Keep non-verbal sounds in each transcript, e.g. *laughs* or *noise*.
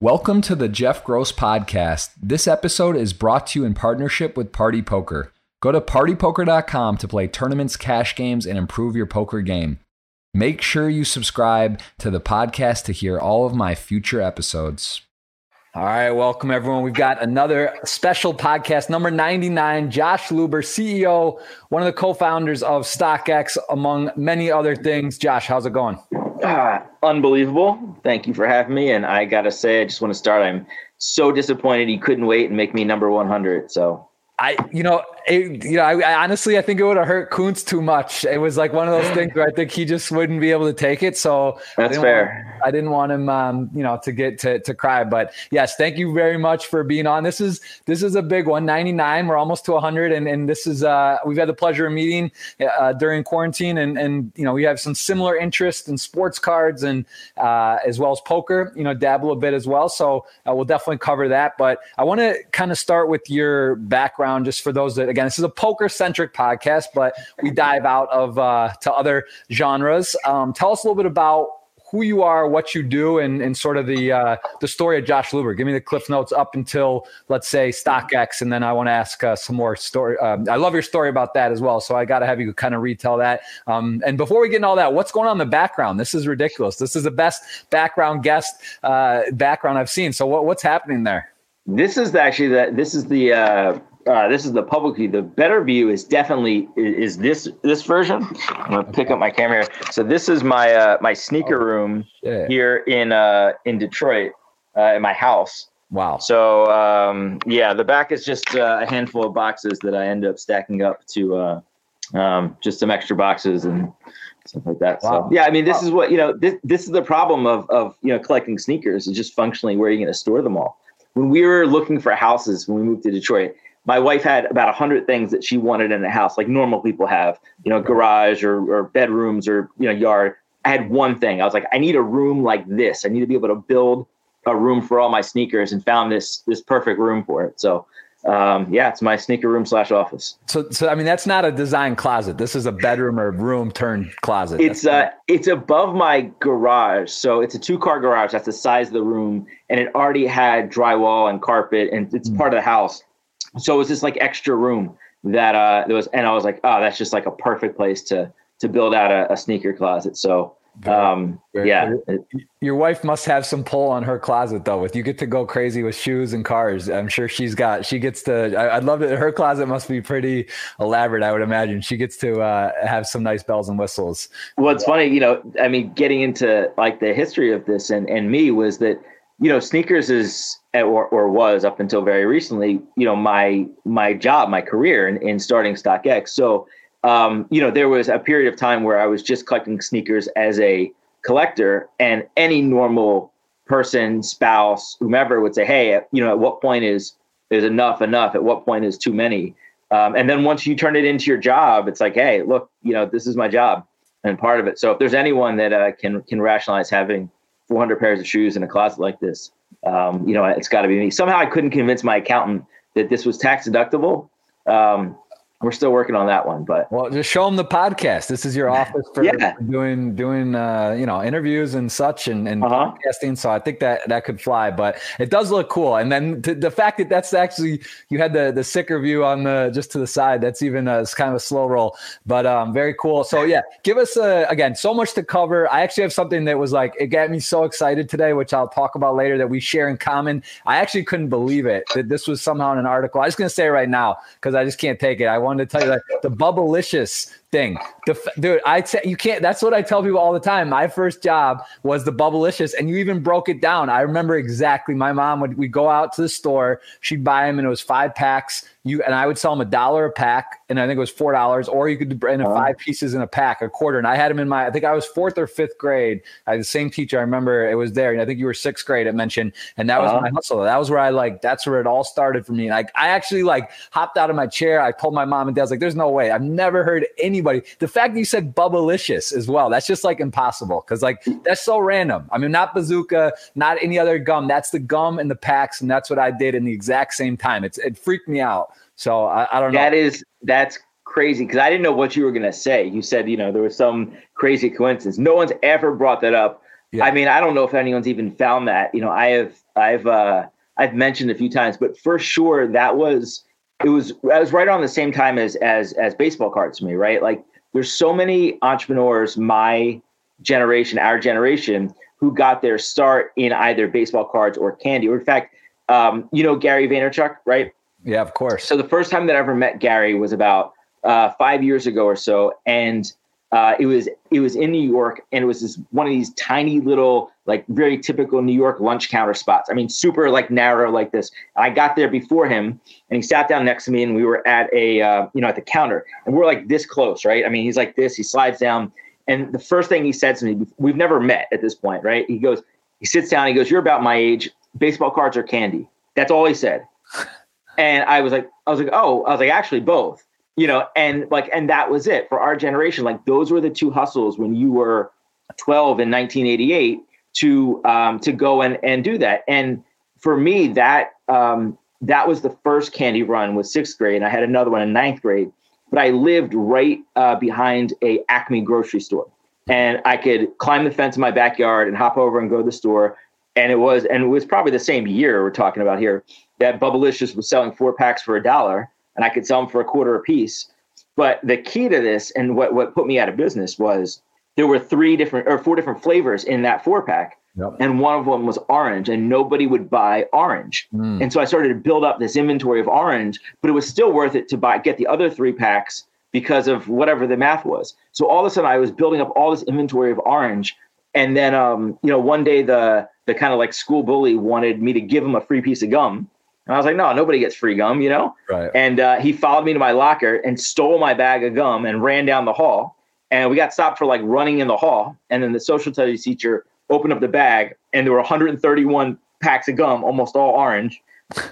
Welcome to the Jeff Gross Podcast. This episode is brought to you in partnership with Party Poker. Go to partypoker.com to play tournaments, cash games, and improve your poker game. Make sure you subscribe to the podcast to hear all of my future episodes. All right, welcome everyone. We've got another special podcast, number 99. Josh Luber, CEO, one of the co founders of StockX, among many other things. Josh, how's it going? Ah, unbelievable. Thank you for having me. And I got to say, I just want to start. I'm so disappointed he couldn't wait and make me number 100. So I, you know, it, you know, I, I, honestly, I think it would have hurt Kuntz too much. It was like one of those things where I think he just wouldn't be able to take it. So that's I fair. Want, I didn't want him, um, you know, to get to, to cry. But yes, thank you very much for being on. This is this is a big one. 99. We're almost to 100, and and this is uh, we've had the pleasure of meeting uh, during quarantine, and and you know we have some similar interests in sports cards and uh, as well as poker. You know, dabble a bit as well. So uh, we'll definitely cover that. But I want to kind of start with your background, just for those that again, this is a poker centric podcast, but we dive out of uh, to other genres. Um, tell us a little bit about who you are, what you do, and, and sort of the uh, the story of Josh Luber. Give me the cliff notes up until let's say StockX, and then I want to ask uh, some more story. Um, I love your story about that as well, so I got to have you kind of retell that. Um, and before we get into all that, what's going on in the background? This is ridiculous. This is the best background guest uh, background I've seen. So what, what's happening there? This is actually that. This is the uh, this is the public view. The better view is definitely is this this version. I'm gonna pick up my camera here. So this is my uh, my sneaker oh, room here in uh, in Detroit, uh, in my house. Wow. So um, yeah, the back is just uh, a handful of boxes that I end up stacking up to uh, um, just some extra boxes and stuff like that. Wow. So yeah, I mean, this wow. is what you know. This this is the problem of of you know collecting sneakers is just functionally where you're going to store them all. When we were looking for houses when we moved to Detroit, my wife had about a hundred things that she wanted in a house, like normal people have, you know, garage or, or bedrooms or you know yard. I had one thing. I was like, I need a room like this. I need to be able to build a room for all my sneakers, and found this this perfect room for it. So um, yeah, it's my sneaker room slash office. So, so I mean, that's not a design closet. This is a bedroom or room turned closet. It's uh, it's above my garage, so it's a two car garage. That's the size of the room, and it already had drywall and carpet, and it's mm. part of the house. So it was this like extra room that uh there was, and I was like, oh, that's just like a perfect place to to build out a, a sneaker closet. So um very, yeah. your wife must have some pull on her closet though with you get to go crazy with shoes and cars. I'm sure she's got she gets to I, would love it her closet must be pretty elaborate i would imagine. She gets to uh, have some nice bells and whistles. Well it's funny you know i mean getting into like the history of this and and me was that you know, sneakers is or, or was up until very recently, you know, my my job, my career in, in starting StockX. So, um, you know, there was a period of time where I was just collecting sneakers as a collector, and any normal person, spouse, whomever would say, "Hey, you know, at what point is is enough enough? At what point is too many?" Um, and then once you turn it into your job, it's like, "Hey, look, you know, this is my job and part of it." So if there's anyone that uh, can can rationalize having 400 pairs of shoes in a closet like this. Um, you know, it's got to be me. Somehow I couldn't convince my accountant that this was tax deductible. Um, we're still working on that one, but well, just show them the podcast. This is your *laughs* office for yeah. doing doing uh, you know interviews and such and, and uh-huh. podcasting. So I think that that could fly, but it does look cool. And then t- the fact that that's actually you had the the sicker view on the just to the side. That's even a, it's kind of a slow roll, but um, very cool. So yeah, give us a, again so much to cover. I actually have something that was like it got me so excited today, which I'll talk about later. That we share in common. I actually couldn't believe it that this was somehow in an article. I'm just gonna say it right now because I just can't take it. I wanted to tell you that the Bubblicious thing. The, dude, I say you can't. That's what I tell people all the time. My first job was the Bubblicious, and you even broke it down. I remember exactly. My mom would we go out to the store. She'd buy them, and it was five packs. You and I would sell them a dollar a pack, and I think it was four dollars. Or you could bring uh-huh. five pieces in a pack, a quarter. And I had them in my. I think I was fourth or fifth grade. I had the same teacher. I remember it was there, and I think you were sixth grade. It mentioned, and that was uh-huh. my hustle. That was where I like. That's where it all started for me. Like I actually like hopped out of my chair. I told my mom and dad, I was like, "There's no way. I've never heard anybody." The fact that you said Bubblicious as well, that's just like impossible because like that's so random. I mean, not bazooka, not any other gum. That's the gum and the packs, and that's what I did in the exact same time. It's it freaked me out. So I, I don't know. That is that's crazy because I didn't know what you were gonna say. You said you know there was some crazy coincidence. No one's ever brought that up. Yeah. I mean, I don't know if anyone's even found that. You know, I have I've uh, I've mentioned a few times, but for sure that was it was I was right on the same time as as as baseball cards to me, right? Like there's so many entrepreneurs my generation, our generation, who got their start in either baseball cards or candy. Or in fact, um, you know Gary Vaynerchuk, right? Yeah, of course. So the first time that I ever met Gary was about uh, five years ago or so, and uh, it was it was in New York, and it was this one of these tiny little, like very typical New York lunch counter spots. I mean, super like narrow like this. I got there before him, and he sat down next to me, and we were at a uh, you know at the counter, and we're like this close, right? I mean, he's like this. He slides down, and the first thing he said to me, we've never met at this point, right? He goes, he sits down, he goes, "You're about my age. Baseball cards are candy." That's all he said. *laughs* And I was like, I was like, oh, I was like, actually both you know, and like, and that was it for our generation. Like, those were the two hustles when you were 12 in 1988 to um, to go and and do that. And for me, that um, that was the first candy run was sixth grade. And I had another one in ninth grade, but I lived right uh, behind a Acme grocery store, and I could climb the fence in my backyard and hop over and go to the store. And it was and it was probably the same year we're talking about here that Bubblicious was selling four packs for a dollar and I could sell them for a quarter a piece. But the key to this and what, what put me out of business was there were three different or four different flavors in that four pack. Yep. And one of them was orange, and nobody would buy orange. Mm. And so I started to build up this inventory of orange, but it was still worth it to buy get the other three packs because of whatever the math was. So all of a sudden I was building up all this inventory of orange. And then um, you know, one day the the kind of like school bully wanted me to give him a free piece of gum. And I was like, no, nobody gets free gum, you know? Right. And uh, he followed me to my locker and stole my bag of gum and ran down the hall. And we got stopped for like running in the hall. And then the social studies teacher opened up the bag and there were 131 packs of gum, almost all orange.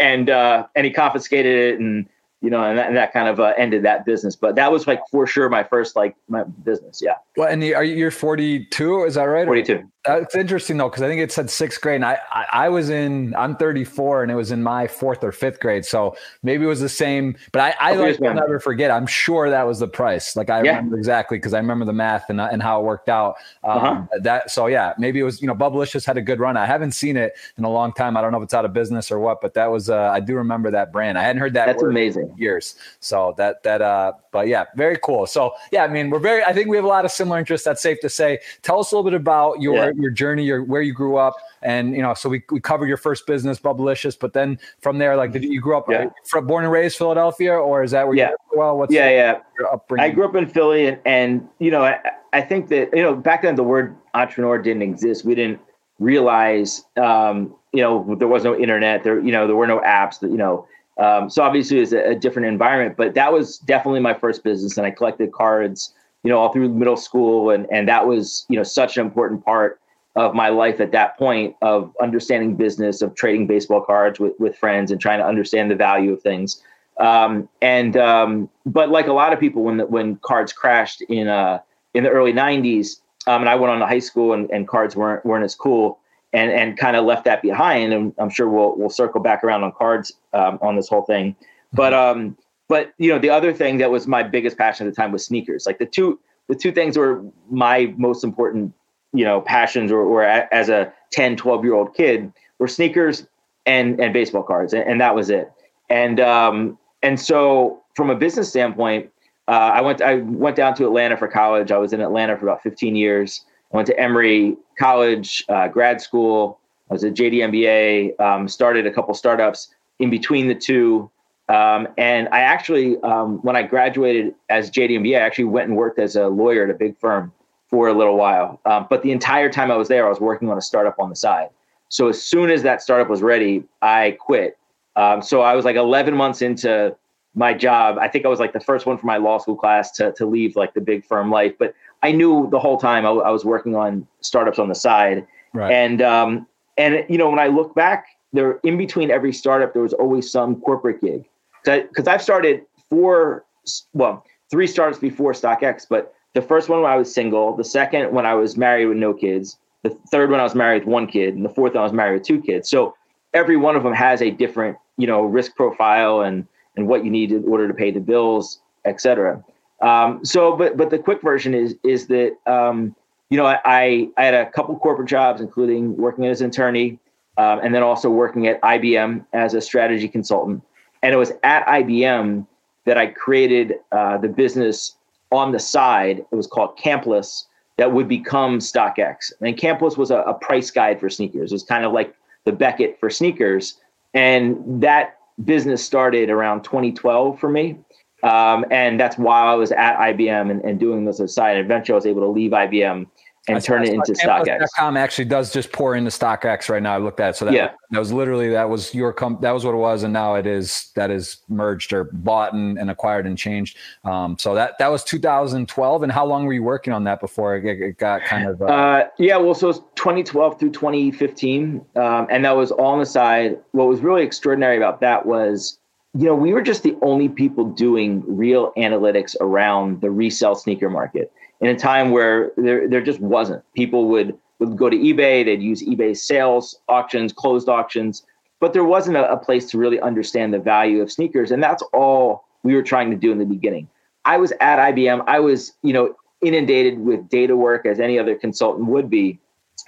And uh, and he confiscated it and you know, and that, and that kind of uh, ended that business. But that was like for sure my first like my business. Yeah. Well, and are you, you're 42? Is that right? 42. That's interesting though, because I think it said sixth grade. And I, I, I was in, I'm 34, and it was in my fourth or fifth grade. So maybe it was the same. But I, I like will never forget. I'm sure that was the price. Like I yeah. remember exactly because I remember the math and and how it worked out. Um, uh-huh. That so yeah, maybe it was you know Bubblicious had a good run. I haven't seen it in a long time. I don't know if it's out of business or what, but that was uh, I do remember that brand. I hadn't heard that. That's amazing. years. So that that uh, but yeah, very cool. So yeah, I mean we're very. I think we have a lot of similar interests. That's safe to say. Tell us a little bit about your yeah. Your journey, your where you grew up, and you know, so we, we covered your first business, Bubblicious, but then from there, like, did you grow up yeah. from born and raised Philadelphia, or is that where yeah. you? Well, what's yeah, yeah. Your upbringing? I grew up in Philly, and and you know, I, I think that you know back then the word entrepreneur didn't exist. We didn't realize, um, you know, there was no internet. There, you know, there were no apps. That you know. Um, so obviously it's a, a different environment, but that was definitely my first business, and I collected cards, you know, all through middle school, and and that was you know such an important part of my life at that point of understanding business, of trading baseball cards with, with friends and trying to understand the value of things. Um, and um, but like a lot of people, when the, when cards crashed in uh, in the early '90s, um, and I went on to high school, and, and cards weren't weren't as cool, and and kind of left that behind. And I'm sure we'll we'll circle back around on cards um, on this whole thing. But um, but you know, the other thing that was my biggest passion at the time was sneakers. Like the two the two things were my most important you know passions or, as a 10 12 year old kid were sneakers and and baseball cards and, and that was it. And um and so from a business standpoint uh, i went i went down to atlanta for college. I was in atlanta for about 15 years. I went to emory college uh, grad school. I was at jd mba um, started a couple startups in between the two. Um, and i actually um, when i graduated as jd mba i actually went and worked as a lawyer at a big firm for a little while. Um, but the entire time I was there, I was working on a startup on the side. So as soon as that startup was ready, I quit. Um, so I was like 11 months into my job. I think I was like the first one from my law school class to to leave like the big firm life. But I knew the whole time I, I was working on startups on the side. Right. And um, and you know when I look back, there in between every startup there was always some corporate gig. Because I've started four, well, three startups before StockX, but the first one when I was single, the second when I was married with no kids, the third one I was married with one kid, and the fourth one I was married with two kids. So every one of them has a different, you know, risk profile and and what you need in order to pay the bills, et cetera. Um, so, but but the quick version is is that um, you know I I had a couple corporate jobs, including working as an attorney, um, and then also working at IBM as a strategy consultant. And it was at IBM that I created uh, the business on the side. It was called Campless that would become StockX. And Campless was a, a price guide for sneakers. It was kind of like the Beckett for sneakers. And that business started around 2012 for me. Um, and that's while I was at IBM and, and doing this aside. Eventually, I was able to leave IBM and turn it into StockX. Com actually does just pour into StockX right now. I looked at it. So that, yeah. that was literally that was your com- that was what it was, and now it is that is merged or bought and, and acquired and changed. Um, so that that was 2012. And how long were you working on that before it, it got kind of? Uh, uh, yeah, well, so it was 2012 through 2015, um, and that was all on the side. What was really extraordinary about that was you know, we were just the only people doing real analytics around the resale sneaker market in a time where there, there just wasn't. People would, would go to eBay, they'd use eBay sales auctions, closed auctions, but there wasn't a, a place to really understand the value of sneakers. And that's all we were trying to do in the beginning. I was at IBM, I was, you know, inundated with data work as any other consultant would be.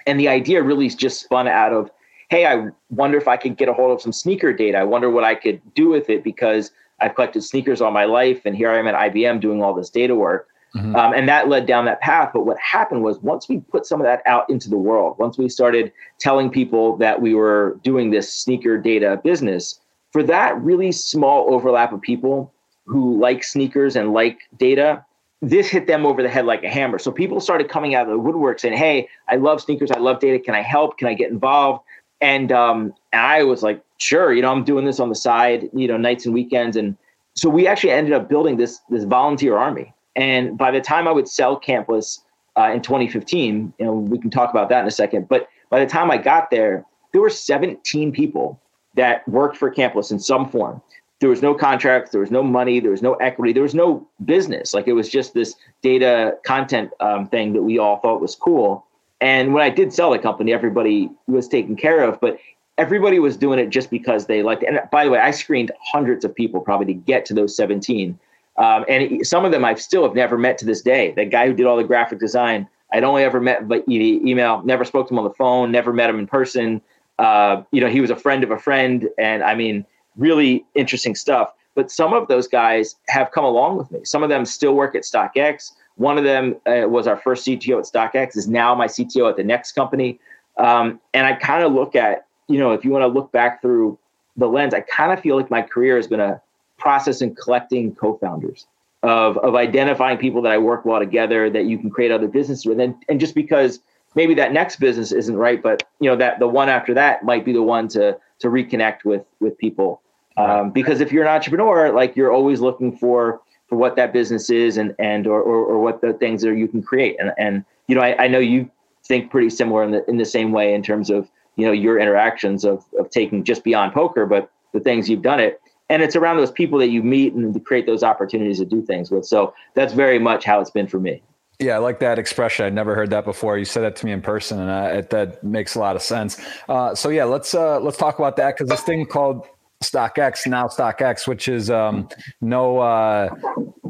And the idea really just spun out of, hey, I wonder if I could get a hold of some sneaker data. I wonder what I could do with it because I've collected sneakers all my life. And here I am at IBM doing all this data work. Mm-hmm. Um, and that led down that path. But what happened was once we put some of that out into the world, once we started telling people that we were doing this sneaker data business, for that really small overlap of people who like sneakers and like data, this hit them over the head like a hammer. So people started coming out of the woodwork saying, Hey, I love sneakers. I love data. Can I help? Can I get involved? And, um, I was like, sure, you know, I'm doing this on the side, you know, nights and weekends. And so we actually ended up building this, this volunteer army and by the time I would sell Campless uh, in 2015, you know, we can talk about that in a second. But by the time I got there, there were 17 people that worked for Campless in some form. There was no contract, there was no money, there was no equity, there was no business. Like it was just this data content um, thing that we all thought was cool. And when I did sell the company, everybody was taken care of, but everybody was doing it just because they liked it. And by the way, I screened hundreds of people probably to get to those 17 um, and some of them I still have never met to this day. That guy who did all the graphic design, I'd only ever met by email, never spoke to him on the phone, never met him in person. Uh, you know, he was a friend of a friend, and I mean, really interesting stuff. But some of those guys have come along with me. Some of them still work at StockX. One of them uh, was our first CTO at StockX, is now my CTO at the next company. Um, and I kind of look at, you know, if you want to look back through the lens, I kind of feel like my career has been a process in collecting co-founders of of identifying people that I work well together that you can create other businesses with. And and just because maybe that next business isn't right but you know that the one after that might be the one to to reconnect with with people. Um, because if you're an entrepreneur like you're always looking for for what that business is and and or or, or what the things that you can create. And and you know I, I know you think pretty similar in the in the same way in terms of you know your interactions of of taking just beyond poker but the things you've done it and it's around those people that you meet and create those opportunities to do things with. So that's very much how it's been for me. Yeah, I like that expression. I'd never heard that before. You said that to me in person, and uh, it, that makes a lot of sense. Uh, so yeah, let's uh, let's talk about that because this thing called StockX now StockX, which is um, no, uh,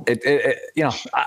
it, it, it, you know. I,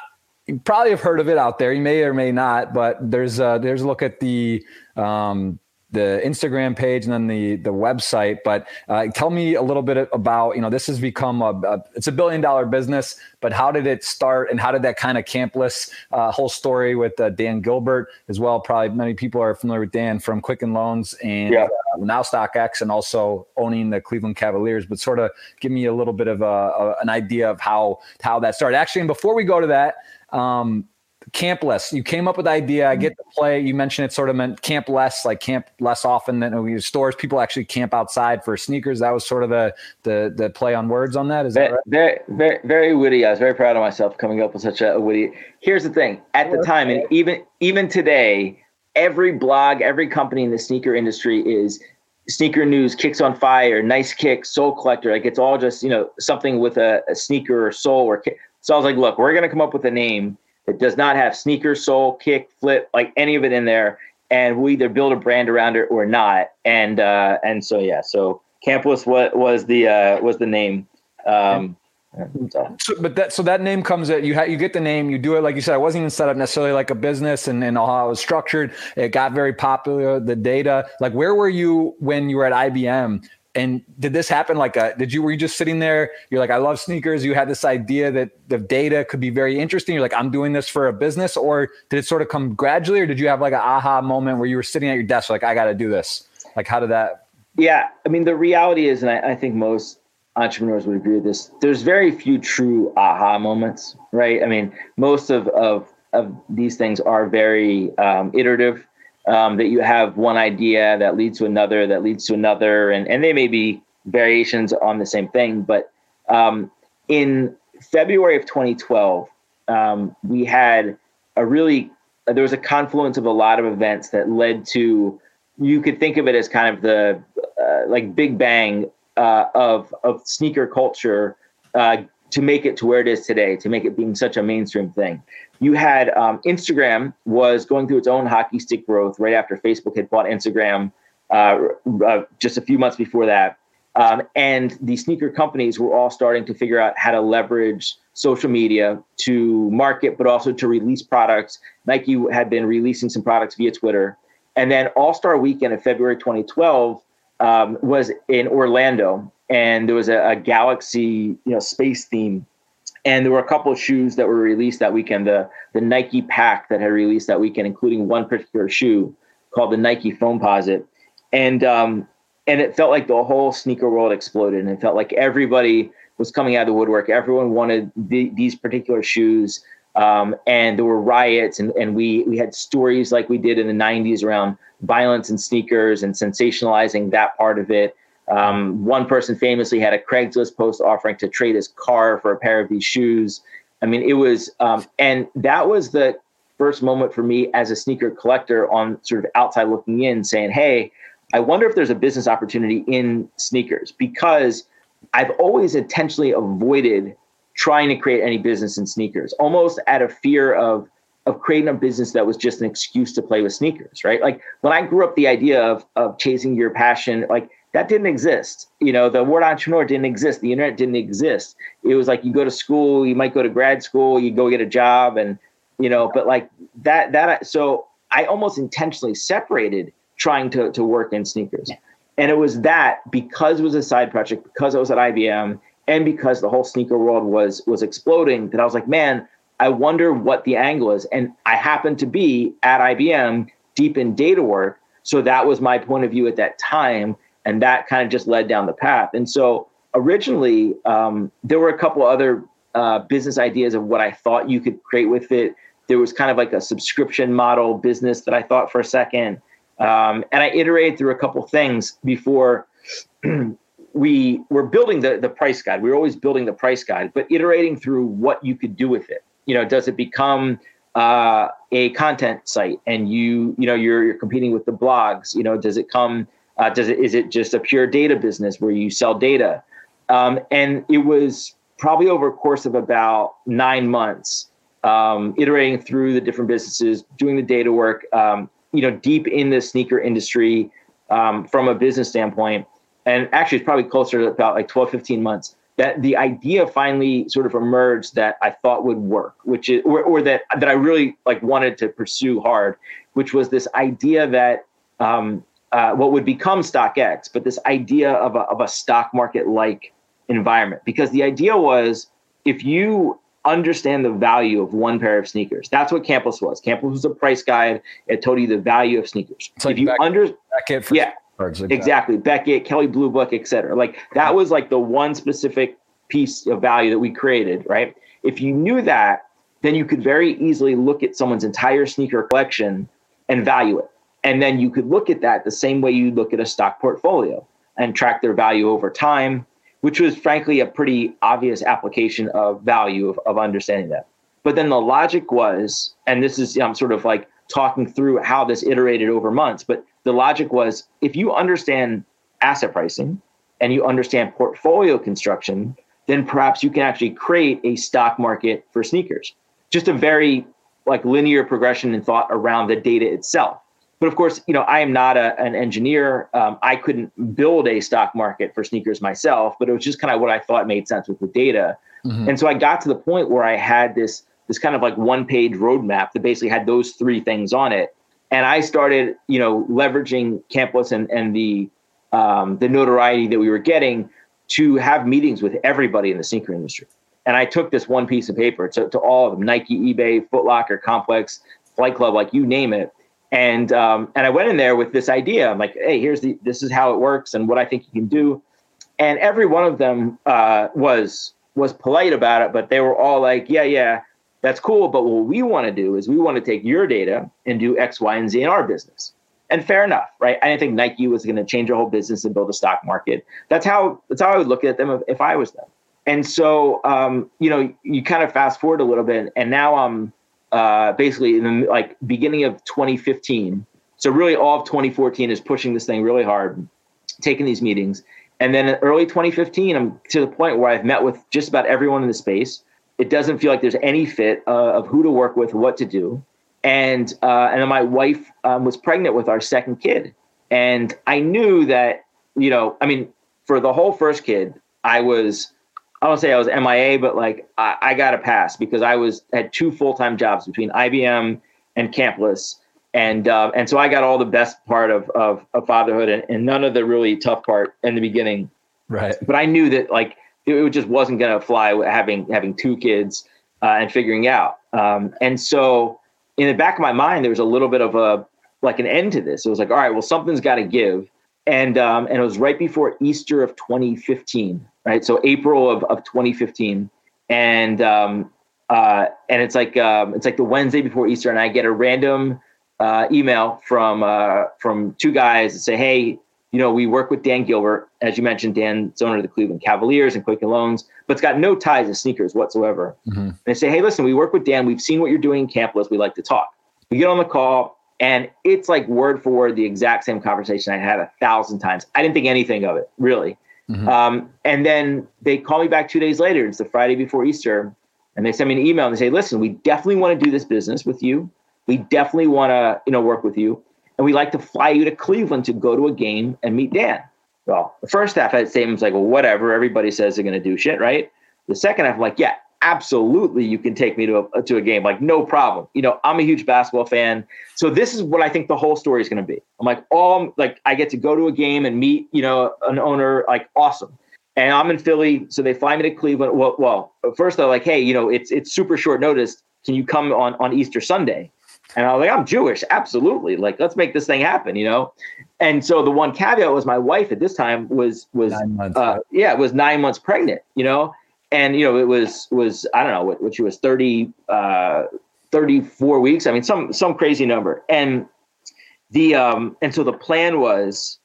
you probably have heard of it out there. You may or may not, but there's uh, there's a look at the um, the Instagram page and then the the website. But uh, tell me a little bit about you know this has become a, a, it's a billion dollar business. But how did it start and how did that kind of campless uh, whole story with uh, Dan Gilbert as well? Probably many people are familiar with Dan from Quicken Loans and yeah. Uh, now StockX and also owning the Cleveland Cavaliers. But sort of give me a little bit of a, an idea of how how that started. Actually, and before we go to that. Um, camp less. You came up with the idea. I get mm-hmm. to play. You mentioned it sort of meant camp less, like camp less often than we stores. People actually camp outside for sneakers. That was sort of the the the play on words on that. Is that right? Very very very witty. I was very proud of myself coming up with such a, witty. Here's the thing. At the time, and even even today, every blog, every company in the sneaker industry is sneaker news kicks on fire nice kick sole collector like it's all just you know something with a, a sneaker or sole or kick. so i was like look we're going to come up with a name it does not have sneaker, sole, kick, flip, like any of it in there. And we either build a brand around it or not. And uh, and so yeah, so Campless what was the uh, was the name. Um, So. so. but that so that name comes at you. Ha, you get the name. You do it like you said. I wasn't even set up necessarily like a business, and and how it was structured. It got very popular. The data. Like, where were you when you were at IBM? And did this happen? Like, a, did you were you just sitting there? You're like, I love sneakers. You had this idea that the data could be very interesting. You're like, I'm doing this for a business, or did it sort of come gradually, or did you have like an aha moment where you were sitting at your desk, like, I got to do this? Like, how did that? Yeah, I mean, the reality is, and I, I think most entrepreneurs would agree with this. There's very few true aha moments, right? I mean, most of of of these things are very um, iterative um, that you have one idea that leads to another, that leads to another, and, and they may be variations on the same thing. But um, in February of 2012, um, we had a really, there was a confluence of a lot of events that led to, you could think of it as kind of the uh, like big bang uh, of, of sneaker culture uh, to make it to where it is today, to make it being such a mainstream thing you had um, Instagram was going through its own hockey stick growth right after Facebook had bought Instagram uh, uh, just a few months before that. Um, and the sneaker companies were all starting to figure out how to leverage social media to market, but also to release products. Nike had been releasing some products via Twitter. And then All Star Weekend of February 2012 um, was in Orlando, and there was a, a Galaxy, you know, space theme and there were a couple of shoes that were released that weekend. The the Nike pack that had released that weekend, including one particular shoe called the Nike Foamposite, and um, and it felt like the whole sneaker world exploded, and it felt like everybody was coming out of the woodwork. Everyone wanted the, these particular shoes, um, and there were riots, and and we we had stories like we did in the '90s around violence and sneakers and sensationalizing that part of it. Um, one person famously had a Craigslist post offering to trade his car for a pair of these shoes. I mean, it was, um, and that was the first moment for me as a sneaker collector on sort of outside looking in, saying, "Hey, I wonder if there's a business opportunity in sneakers," because I've always intentionally avoided trying to create any business in sneakers, almost out of fear of of creating a business that was just an excuse to play with sneakers, right? Like when I grew up, the idea of of chasing your passion, like that didn't exist. You know, the word entrepreneur didn't exist. The internet didn't exist. It was like you go to school, you might go to grad school, you go get a job, and you know, but like that that so I almost intentionally separated trying to to work in sneakers. And it was that because it was a side project, because I was at IBM, and because the whole sneaker world was was exploding, that I was like, man, I wonder what the angle is. And I happened to be at IBM deep in data work. So that was my point of view at that time and that kind of just led down the path. And so originally, um, there were a couple other uh, business ideas of what I thought you could create with it. There was kind of like a subscription model business that I thought for a second, um, and I iterated through a couple things before. *clears throat* we were building the, the price guide. We were always building the price guide, but iterating through what you could do with it. You know, does it become uh, a content site and you, you know, you're, you're competing with the blogs, you know, does it come uh, does it is it just a pure data business where you sell data? Um, and it was probably over a course of about nine months, um, iterating through the different businesses, doing the data work, um, you know, deep in the sneaker industry um, from a business standpoint. And actually, it's probably closer to about like 12, 15 months that the idea finally sort of emerged that I thought would work, which is, or, or that, that I really like wanted to pursue hard, which was this idea that um, uh, what would become StockX, but this idea of a, of a stock market like environment. Because the idea was if you understand the value of one pair of sneakers, that's what Campless was. Campless was a price guide. It told you the value of sneakers. It's like if you understand Beckett, under Beckett yeah, exactly. Beckett, Kelley Blue Book, etc. Like that was like the one specific piece of value that we created, right? If you knew that, then you could very easily look at someone's entire sneaker collection and value it. And then you could look at that the same way you look at a stock portfolio and track their value over time, which was frankly a pretty obvious application of value of, of understanding that. But then the logic was, and this is I'm sort of like talking through how this iterated over months, but the logic was if you understand asset pricing and you understand portfolio construction, then perhaps you can actually create a stock market for sneakers. Just a very like linear progression in thought around the data itself. But of course, you know, I am not a, an engineer. Um, I couldn't build a stock market for sneakers myself, but it was just kind of what I thought made sense with the data. Mm-hmm. And so I got to the point where I had this this kind of like one page roadmap that basically had those three things on it. And I started, you know, leveraging Campless and, and the um, the notoriety that we were getting to have meetings with everybody in the sneaker industry. And I took this one piece of paper to, to all of them Nike, eBay, Footlocker, Complex, Flight Club, like you name it. And um, and I went in there with this idea. I'm like, hey, here's the this is how it works and what I think you can do. And every one of them uh, was was polite about it, but they were all like, yeah, yeah, that's cool. But what we want to do is we want to take your data and do X, Y, and Z in our business. And fair enough, right? I didn't think Nike was going to change their whole business and build a stock market. That's how that's how I would look at them if, if I was them. And so, um, you know, you kind of fast forward a little bit, and now I'm uh, basically in the like beginning of 2015. So really, all of 2014 is pushing this thing really hard, taking these meetings, and then in early 2015, I'm to the point where I've met with just about everyone in the space. It doesn't feel like there's any fit uh, of who to work with, what to do, and uh, and then my wife um, was pregnant with our second kid, and I knew that you know, I mean, for the whole first kid, I was I don't say I was MIA, but like I, I got a pass because I was had two full time jobs between IBM and Campless, and uh, and so I got all the best part of of, of fatherhood and, and, none of the really tough part in the beginning. Right. But I knew that like it, it just wasn't going to fly having having two kids uh, and figuring out. Um, and so in the back of my mind, there was a little bit of a like an end to this. It was like, all right, well, something's got to give. And um, and it was right before Easter of 2015 right? So April of, of 2015, and um, uh, and it's like um, it's like the Wednesday before Easter, and I get a random uh, email from uh, from two guys that say, "Hey, you know, we work with Dan Gilbert, as you mentioned. Dan's owner of the Cleveland Cavaliers and Quicken Loans, but it's got no ties to sneakers whatsoever." Mm-hmm. And they say, "Hey, listen, we work with Dan. We've seen what you're doing in Campless. We'd like to talk." We get on the call. And it's like word for word the exact same conversation I had a thousand times. I didn't think anything of it, really. Mm-hmm. Um, and then they call me back two days later. It's the Friday before Easter. And they send me an email and they say, listen, we definitely want to do this business with you. We definitely want to, you know, work with you. And we like to fly you to Cleveland to go to a game and meet Dan. Well, the first half I'd say I was like, well, whatever. Everybody says they're going to do shit, right? The second half, I'm like, yeah, absolutely you can take me to a to a game like no problem. You know i'm a huge basketball fan. So this is what i think the whole story is going to be. I'm like all like i get to go to a game and meet you know an owner like awesome. And i'm in philly so they fly me to cleveland. Well, well first they're like hey you know it's it's super short notice. Can you come on on easter sunday? And i was like i'm jewish absolutely. Like let's make this thing happen you know? And so the one caveat was my wife at this time was was uh, yeah was nine months pregnant you know and you know it was was I don't know what which was 30 uh 34 weeks. I mean some some crazy number. And the um and so the plan was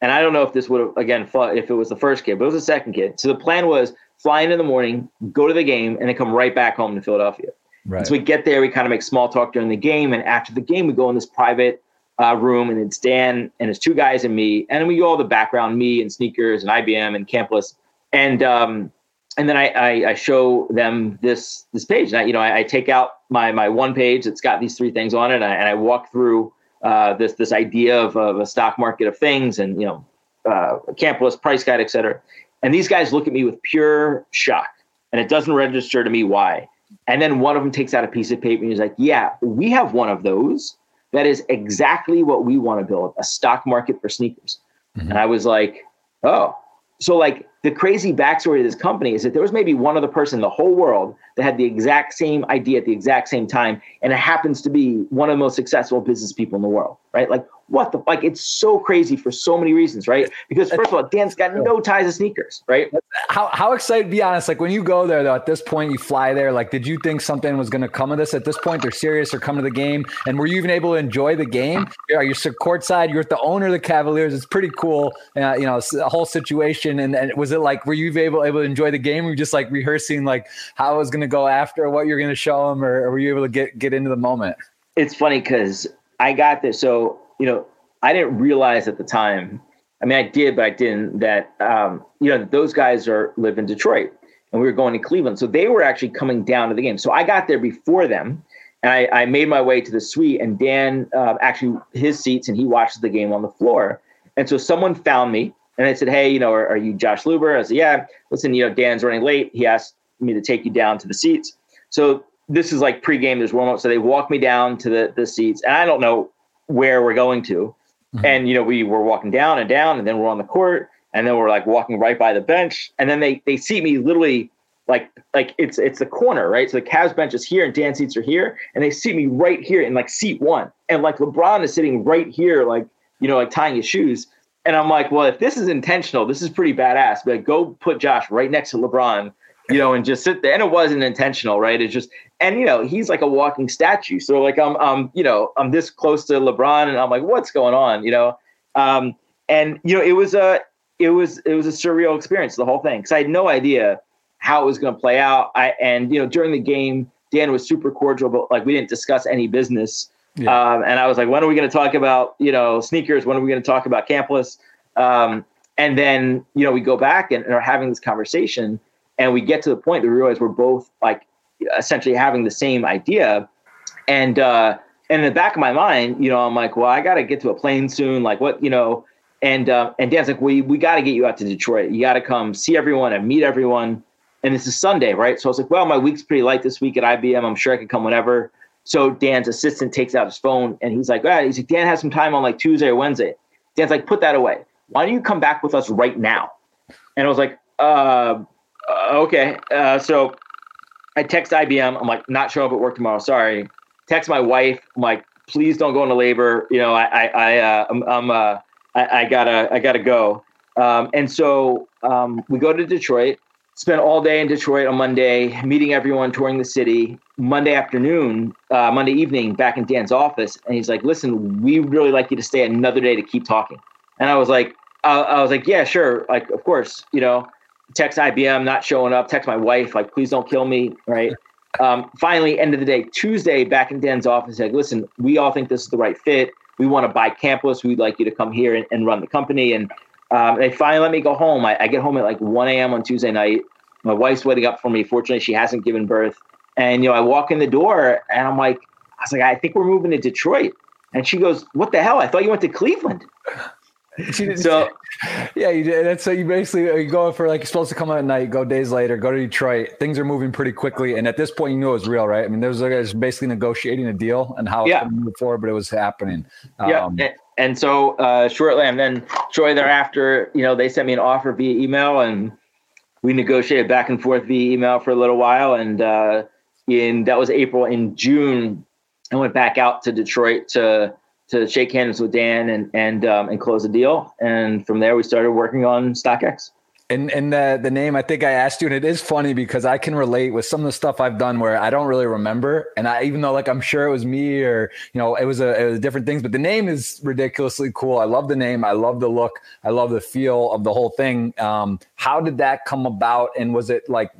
and I don't know if this would have again if it was the first kid, but it was the second kid. So the plan was fly in in the morning, go to the game, and then come right back home to Philadelphia. Right. So we get there, we kind of make small talk during the game, and after the game, we go in this private uh, room, and it's Dan and it's two guys and me, and then we go all the background, me and sneakers and IBM and Campless, and um, and then I, I, I, show them this this page. And I, you know, I, I, take out my my one page that's got these three things on it, and I, and I walk through uh, this this idea of, of, a stock market of things, and you know, uh, Campless price guide, et cetera. And these guys look at me with pure shock, and it doesn't register to me why. And then one of them takes out a piece of paper and he's like, "Yeah, we have one of those. That is exactly what we want to build: a stock market for sneakers." Mm-hmm. And I was like, "Oh." So like the crazy backstory of this company is that there was maybe one other person in the whole world that had the exact same idea at the exact same time, and it happens to be one of the most successful business people in the world, right? Like what the like it's so crazy for so many reasons, right? Because first of all, Dan's got no ties to sneakers, right? How how excited? Be honest, like when you go there though, at this point you fly there. Like, did you think something was going to come of this? At this point, they're serious. They're coming to the game, and were you even able to enjoy the game? You're, you're courtside. You're the owner of the Cavaliers. It's pretty cool. Uh, you know, the whole situation. And, and was it like were you able able to enjoy the game? Were you just like rehearsing like how it was going to go after, what you're going to show them, or, or were you able to get get into the moment? It's funny because I got this. So you know, I didn't realize at the time. I mean, I did, but I didn't. That um, you know, those guys are live in Detroit, and we were going to Cleveland, so they were actually coming down to the game. So I got there before them, and I, I made my way to the suite. And Dan uh, actually his seats, and he watches the game on the floor. And so someone found me, and I said, "Hey, you know, are, are you Josh Luber?" I said, "Yeah." Listen, you know, Dan's running late. He asked me to take you down to the seats. So this is like pregame. There's warm up. So they walk me down to the the seats, and I don't know where we're going to. Mm-hmm. And you know, we were walking down and down, and then we're on the court, and then we're like walking right by the bench, and then they they see me literally like like it's it's the corner, right? So the Cavs bench is here and Dan seats are here, and they see me right here in like seat one. And like LeBron is sitting right here, like, you know, like tying his shoes. And I'm like, well, if this is intentional, this is pretty badass. But like, go put Josh right next to LeBron, you know, and just sit there. And it wasn't intentional, right? It's just and you know, he's like a walking statue. So like I'm I'm, you know, I'm this close to LeBron and I'm like, what's going on? You know? Um, and you know, it was a it was it was a surreal experience, the whole thing. Cause I had no idea how it was going to play out. I and you know during the game, Dan was super cordial, but like we didn't discuss any business. Yeah. Um, and I was like, when are we going to talk about you know sneakers? When are we going to talk about Campless? Um, and then you know we go back and, and are having this conversation, and we get to the point that we realize we're both like essentially having the same idea, and uh, and in the back of my mind, you know, I'm like, well, I got to get to a plane soon. Like, what you know? And uh, and Dan's like, we we got to get you out to Detroit. You got to come see everyone and meet everyone and this is Sunday, right? So I was like, well, my week's pretty light this week at IBM. I'm sure I could come whenever. So Dan's assistant takes out his phone and he's like, ah, he's like, Dan has some time on like Tuesday or Wednesday. Dan's like, put that away. Why don't you come back with us right now? And I was like, uh okay. Uh, so I text IBM. I'm like, not showing up at work tomorrow. Sorry. Text my wife. I'm like, please don't go into labor. You know, I, I, I, uh, I'm, I'm uh, I, I gotta, I gotta go. Um, and so um, we go to Detroit spent all day in Detroit on Monday, meeting everyone, touring the city. Monday afternoon, uh, Monday evening, back in Dan's office, and he's like, "Listen, we really like you to stay another day to keep talking." And I was like, I, I was like, "Yeah, sure, like of course, you know." Text IBM, not showing up. Text my wife, like, "Please don't kill me." Right. *laughs* Um, finally, end of the day, Tuesday, back in Dan's office, like, "Listen, we all think this is the right fit. We want to buy Campless. We'd like you to come here and, and run the company." And um, they finally let me go home. I, I, get home at like 1 a.m. on Tuesday night. My wife's waiting up for me. Fortunately, she hasn't given birth. And you know, I walk in the door and I'm like, I was like, I think we're moving to Detroit. And she goes, What the hell? I thought you went to Cleveland. *laughs* so *laughs* yeah, you did. And so you basically uh, you go for like you're supposed to come out at night, go days later, go to Detroit. Things are moving pretty quickly, and at this point, you knew it was real, right? I mean, there was like was basically negotiating a deal and how yeah. it's going to move forward, but it was happening. Yeah, um, and so uh, shortly, and then shortly thereafter, you know, they sent me an offer via email, and we negotiated back and forth via email for a little while. And uh, in that was April. In June, I went back out to Detroit to to shake hands with Dan and and um, and close the deal. And from there, we started working on StockX. And and the the name I think I asked you, and it is funny because I can relate with some of the stuff I've done where I don't really remember, and I even though like I'm sure it was me or you know it was a it was different things, but the name is ridiculously cool. I love the name, I love the look, I love the feel of the whole thing. Um, how did that come about, and was it like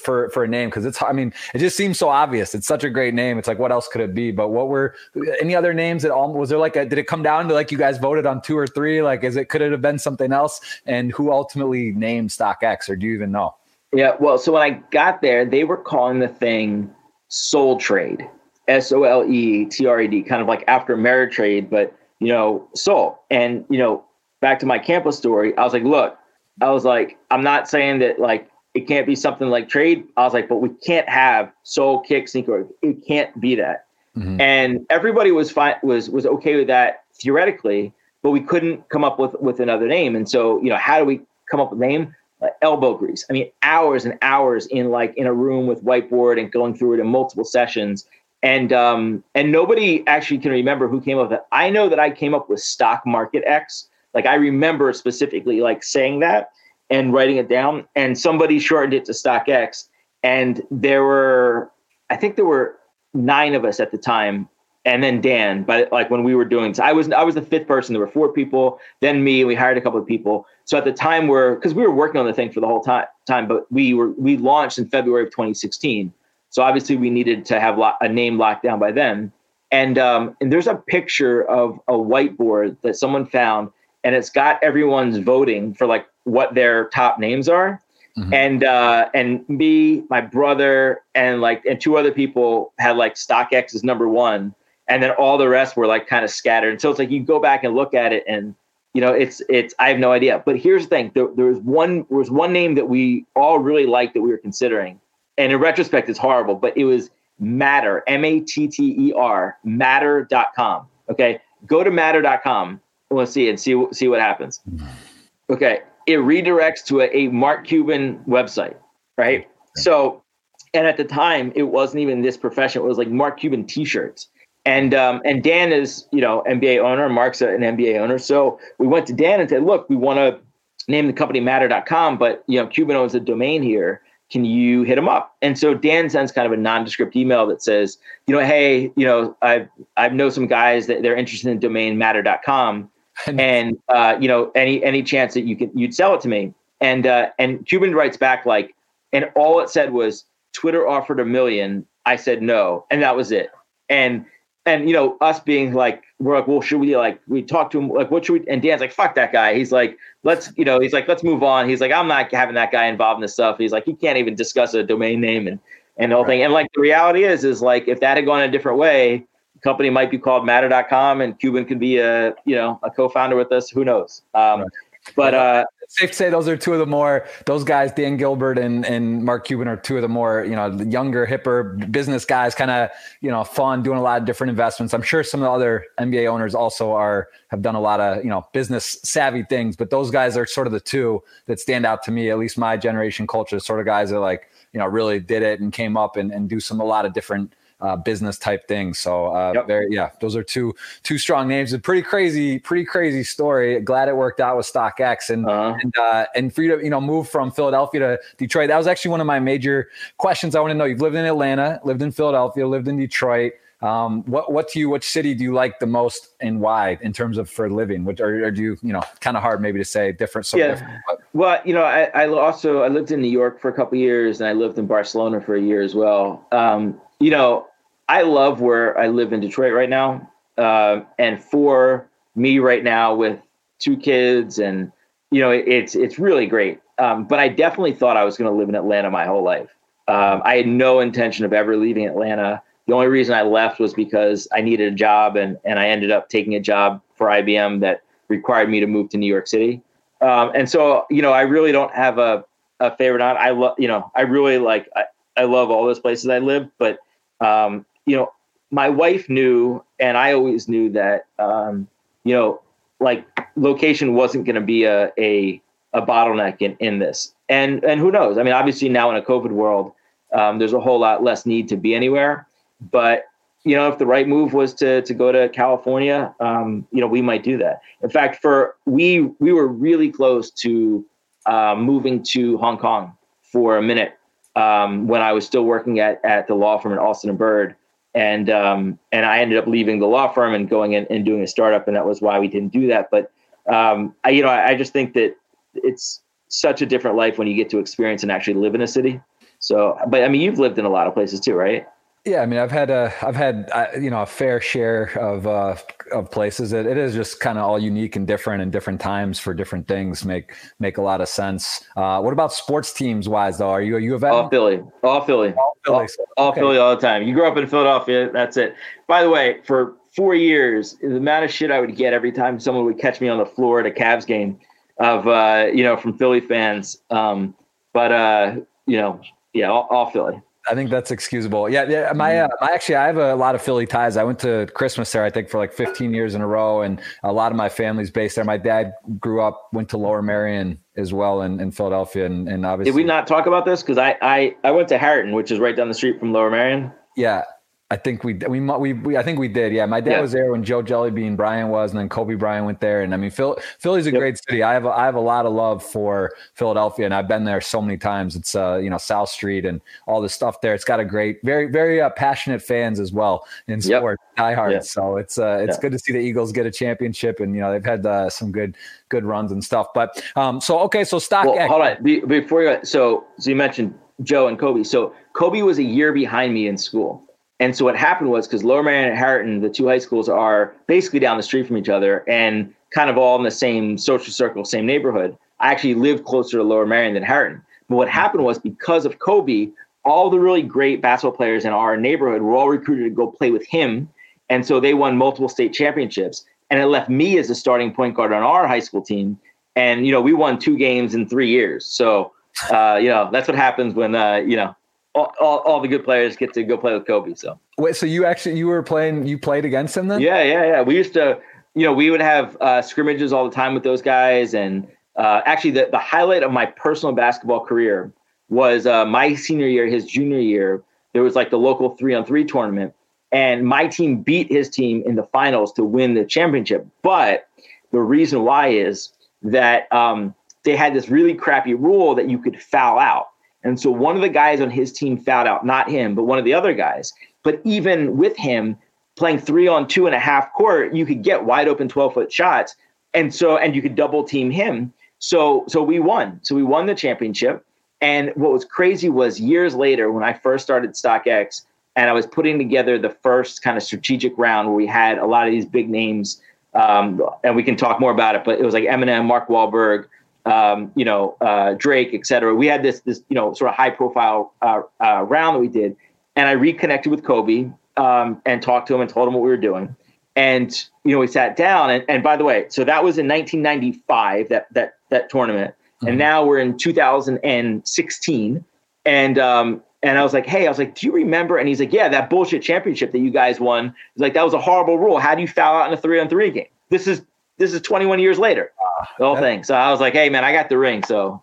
for for a name because it's I mean it just seems so obvious. It's such a great name. It's like what else could it be? But what were any other names that all was there like a, did it come down to like you guys voted on two or three? Like is it could it have been something else? And who ultimately named StockX or do you even know? Yeah, well, so when I got there, they were calling the thing Sole Trade, S O L E T R E D, kind of like after Ameritrade, but you know, Sole. And you know, back to my Campless story, I was like, look, I was like, I'm not saying that like it can't be something like trade. I was like, but we can't have sole kick sneaker. It can't be that. Mm-hmm. And everybody was fine was was okay with that theoretically, but we couldn't come up with with another name. And so, you know, how do we come up with a name? Like elbow grease. I mean, hours and hours in like in a room with whiteboard and going through it in multiple sessions. And um and nobody actually can remember who came up with it. I know that I came up with stock market X. Like I remember specifically like saying that and writing it down. And somebody shortened it to StockX. And there were, I think there were nine of us at the time, and then Dan. But like when we were doing, so I was I was the fifth person. There were four people, then me. We hired a couple of people. So at the time, we're because we were working on the thing for the whole time. Time, but we were we launched in February of 2016. So obviously, we needed to have a name locked down by then. And um, and there's a picture of a whiteboard that someone found, and it's got everyone's voting for like what their top names are. Mm-hmm. And uh, and me, my brother, and like and two other people had like StockX is number one, and then all the rest were like kind of scattered. And so it's like you go back and look at it, and you know it's it's I have no idea. But here's the thing: there, there was one there was one name that we all really liked that we were considering, and in retrospect, it's horrible, but it was Matter, M A T T E R, matter.com. Okay. Go to matter.com. We'll see and see, see what happens. Okay. It redirects to a, a Mark Cuban website, right? So, and at the time, it wasn't even this professional. It was like Mark Cuban t-shirts. And um, and Dan is, you know, NBA owner. Mark's an NBA owner. So we went to Dan and said, look, we want to name the company matter.com, but you know, Cuban owns a domain here can you hit him up? And so Dan sends kind of a nondescript email that says, you know, hey, you know, I I know some guys that they're interested in domain matter.com and uh, you know, any any chance that you can you'd sell it to me. And uh, and Cuban writes back like, and all it said was Twitter offered a million. I said no, and that was it. And and you know, us being like, we're like, well, should we like we talk to him like what should we and Dan's like, fuck that guy. He's like, let's, you know, he's like, let's move on. He's like, I'm not having that guy involved in this stuff. He's like, he can't even discuss a domain name and and the whole right. thing. And like the reality is, is like if that had gone a different way, company might be called matter.com and Cuban could be a, you know, a co-founder with us. Who knows? Um, right. But uh, safe to say those are two of the more those guys, Dan Gilbert and and Mark Cuban are two of the more you know younger, hipper business guys, kind of you know fun, doing a lot of different investments. I'm sure some of the other NBA owners also are have done a lot of you know business savvy things, but those guys are sort of the two that stand out to me. At least my generation culture, sort of guys that like you know really did it and came up and and do some a lot of different uh, business type things. So uh, yep. very yeah, those are two two strong names. A pretty crazy, pretty crazy story. Glad it worked out with StockX and uh-huh. and uh, and for you to you know move from Philadelphia to Detroit. That was actually one of my major questions. I want to know. You've lived in Atlanta, lived in Philadelphia, lived in Detroit. Um, what what do you which city do you like the most and why in terms of for living? Which or, or do you you know kind of hard maybe to say different? So yeah. Different, well, you know, I, I also I lived in New York for a couple years and I lived in Barcelona for a year as well. Um, you know, I love where I live in Detroit right now. Uh, and for me right now with two kids and you know, it's it's really great. Um, but I definitely thought I was going to live in Atlanta my whole life. Um, I had no intention of ever leaving Atlanta. The only reason I left was because I needed a job, and and I ended up taking a job for IBM that required me to move to New York City. Um, and so, you know, I really don't have a a favorite. I love, you know, I really like. I, I love all those places I live, but um, you know, my wife knew, and I always knew that, um, you know, like location wasn't going to be a, a, a bottleneck in, in this. And, and who knows? I mean, obviously now in a COVID world, um, there's a whole lot less need to be anywhere, but you know, if the right move was to, to go to California, um, you know, we might do that. In fact, for we, we were really close to uh, moving to Hong Kong for a minute um, when I was still working at, at the law firm in Alston and Bird and um, and I ended up leaving the law firm and going in and doing a startup, and that was why we didn't do that. But um, I, you know, I, I, just think that it's such a different life when you get to experience and actually live in a city. So, but I mean, you've lived in a lot of places too, right? Yeah, I mean, I've had a, I've had, uh, you know, a fair share of uh, of places. It, it is just kind of all unique and different, and different times for different things make make a lot of sense. Uh, what about sports teams wise though? Are you a U of M? All Philly, all Philly, all Philly, all, all okay. Philly all the time. You grew up in Philadelphia, that's it. By the way, for four years, the amount of shit I would get every time someone would catch me on the floor at a Cavs game, of uh, you know, from Philly fans. Um, but uh, you know, yeah, all, all Philly. I think that's excusable. Yeah, yeah. My, uh, my actually, I have a lot of Philly ties. I went to Christmas there, I think, for like 15 years in a row, and a lot of my family's based there. My dad grew up, went to Lower Merion as well in, in Philadelphia, and, and obviously. Did we not talk about this? Because I, I I went to Harriton, which is right down the street from Lower Merion. Yeah, I think we we we, we I think we did. Yeah, my dad yeah. was there when Joe Jellybean Bryant was, and then Kobe Bryant went there. And I mean, Phil, Philly's a yep. great city. I have a, I have a lot of love for Philadelphia, and I've been there so many times. It's uh you know South Street and all the stuff there. It's got a great, very very uh, passionate fans as well in sport, yep. diehards. Yep. So it's uh it's good to see the Eagles get a championship, and you know they've had uh, some good good runs and stuff. But um so okay, so stock. Well, hold on Be, before you so so you mentioned Joe and Kobe. So Kobe was a year behind me in school. And so what happened was because Lower Merion and Harriton, the two high schools are basically down the street from each other and kind of all in the same social circle, same neighborhood. I actually lived closer to Lower Merion than Harriton. But what happened was because of Kobe, all the really great basketball players in our neighborhood were all recruited to go play with him. And so they won multiple state championships. And it left me as a starting point guard on our high school team. And, you know, we won two games in three years. So, uh, you know, that's what happens when, uh, you know, all, all, all, the good players get to go play with Kobe. So wait, so you actually you were playing, you played against him then? Yeah, yeah, yeah. We used to, you know, we would have uh, scrimmages all the time with those guys, and uh, actually, the the highlight of my personal basketball career was uh, my senior year, his junior year. There was like the local three on three tournament, and my team beat his team in the finals to win the championship. But the reason why is that um, they had this really crappy rule that you could foul out. And so one of the guys on his team fouled out, not him, but one of the other guys. But even with him playing three on two and a half court, you could get wide open 12 foot shots. And so, and you could double team him. So, so we won. So we won the championship. And what was crazy was years later, when I first started StockX and I was putting together the first kind of strategic round where we had a lot of these big names, um, and we can talk more about it, but it was like Eminem, Mark Wahlberg, um, you know, uh, Drake, et cetera. We had this, this, you know, sort of high profile uh, uh, round that we did. And I reconnected with Kobe um, and talked to him and told him what we were doing. And, you know, we sat down and, and by the way, so that was in 1995, that, that, that tournament. Mm-hmm. And now we're in 2016. And, um, and I was like, hey, I was like, do you remember? And he's like, yeah, that bullshit championship that you guys won. He's like, that was a horrible rule. How do you foul out in a three on three game? This is this is 21 years later. Uh, the whole thing. So I was like, hey man, I got the ring. So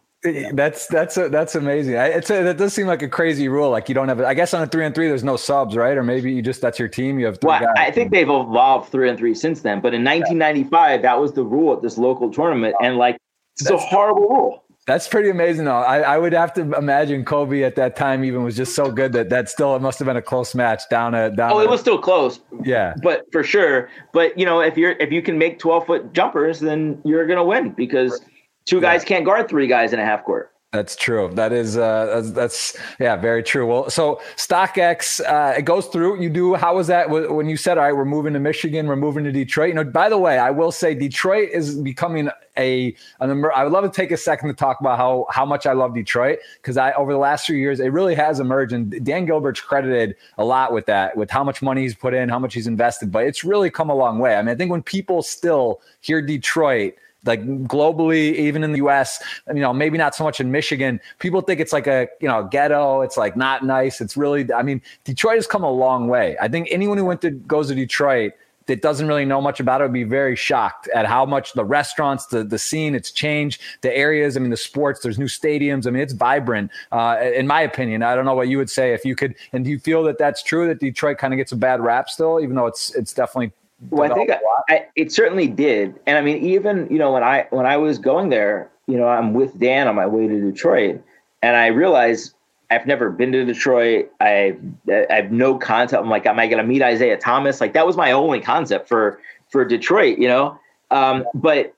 that's that's a, that's amazing. I, it's a, that does seem like a crazy rule. Like you don't have. I guess on a three and three, there's no subs, right? Or maybe you just that's your team. You have. Three well, guys. I think they've evolved three and three since then. But in 1995, that was the rule at this local tournament, and like it's a horrible rule. That's pretty amazing, though. I, I, would have to imagine Kobe at that time even was just so good that that still it must have been a close match down at down. Oh, it was still close. Yeah, but for sure. But you know, if you're if you can make twelve foot jumpers, then you're gonna win because two guys yeah. can't guard three guys in a half court. That's true. That is uh, that's, that's, yeah, very true. Well, so StockX uh, it goes through. You do. How was that when you said, "All right, we're moving to Michigan, we're moving to Detroit"? You know, by the way, I will say Detroit is becoming a. An, I would love to take a second to talk about how how much I love Detroit because I over the last few years it really has emerged, and Dan Gilbert's credited a lot with that, with how much money he's put in, how much he's invested. But it's really come a long way. I mean, I think when people still hear Detroit like globally, even in the US, you know, maybe not so much in Michigan. People think it's like a, you know, ghetto. It's like not nice. It's really, I mean, Detroit has come a long way. I think anyone who went to goes to Detroit that doesn't really know much about it would be very shocked at how much the restaurants, the the scene, it's changed, the areas. I mean, the sports. There's new stadiums. I mean, it's vibrant. Uh, in my opinion, I don't know what you would say if you could. And do you feel that that's true that Detroit kind of gets a bad rap still, even though it's it's definitely well, I think I, I, it certainly did, and I mean, even you know when I when I was going there, you know, I'm with Dan on my way to Detroit, and I realized I've never been to Detroit. I I have no concept. I'm like, am I going to meet Isiah Thomas? Like that was my only concept for for Detroit, you know. Um, but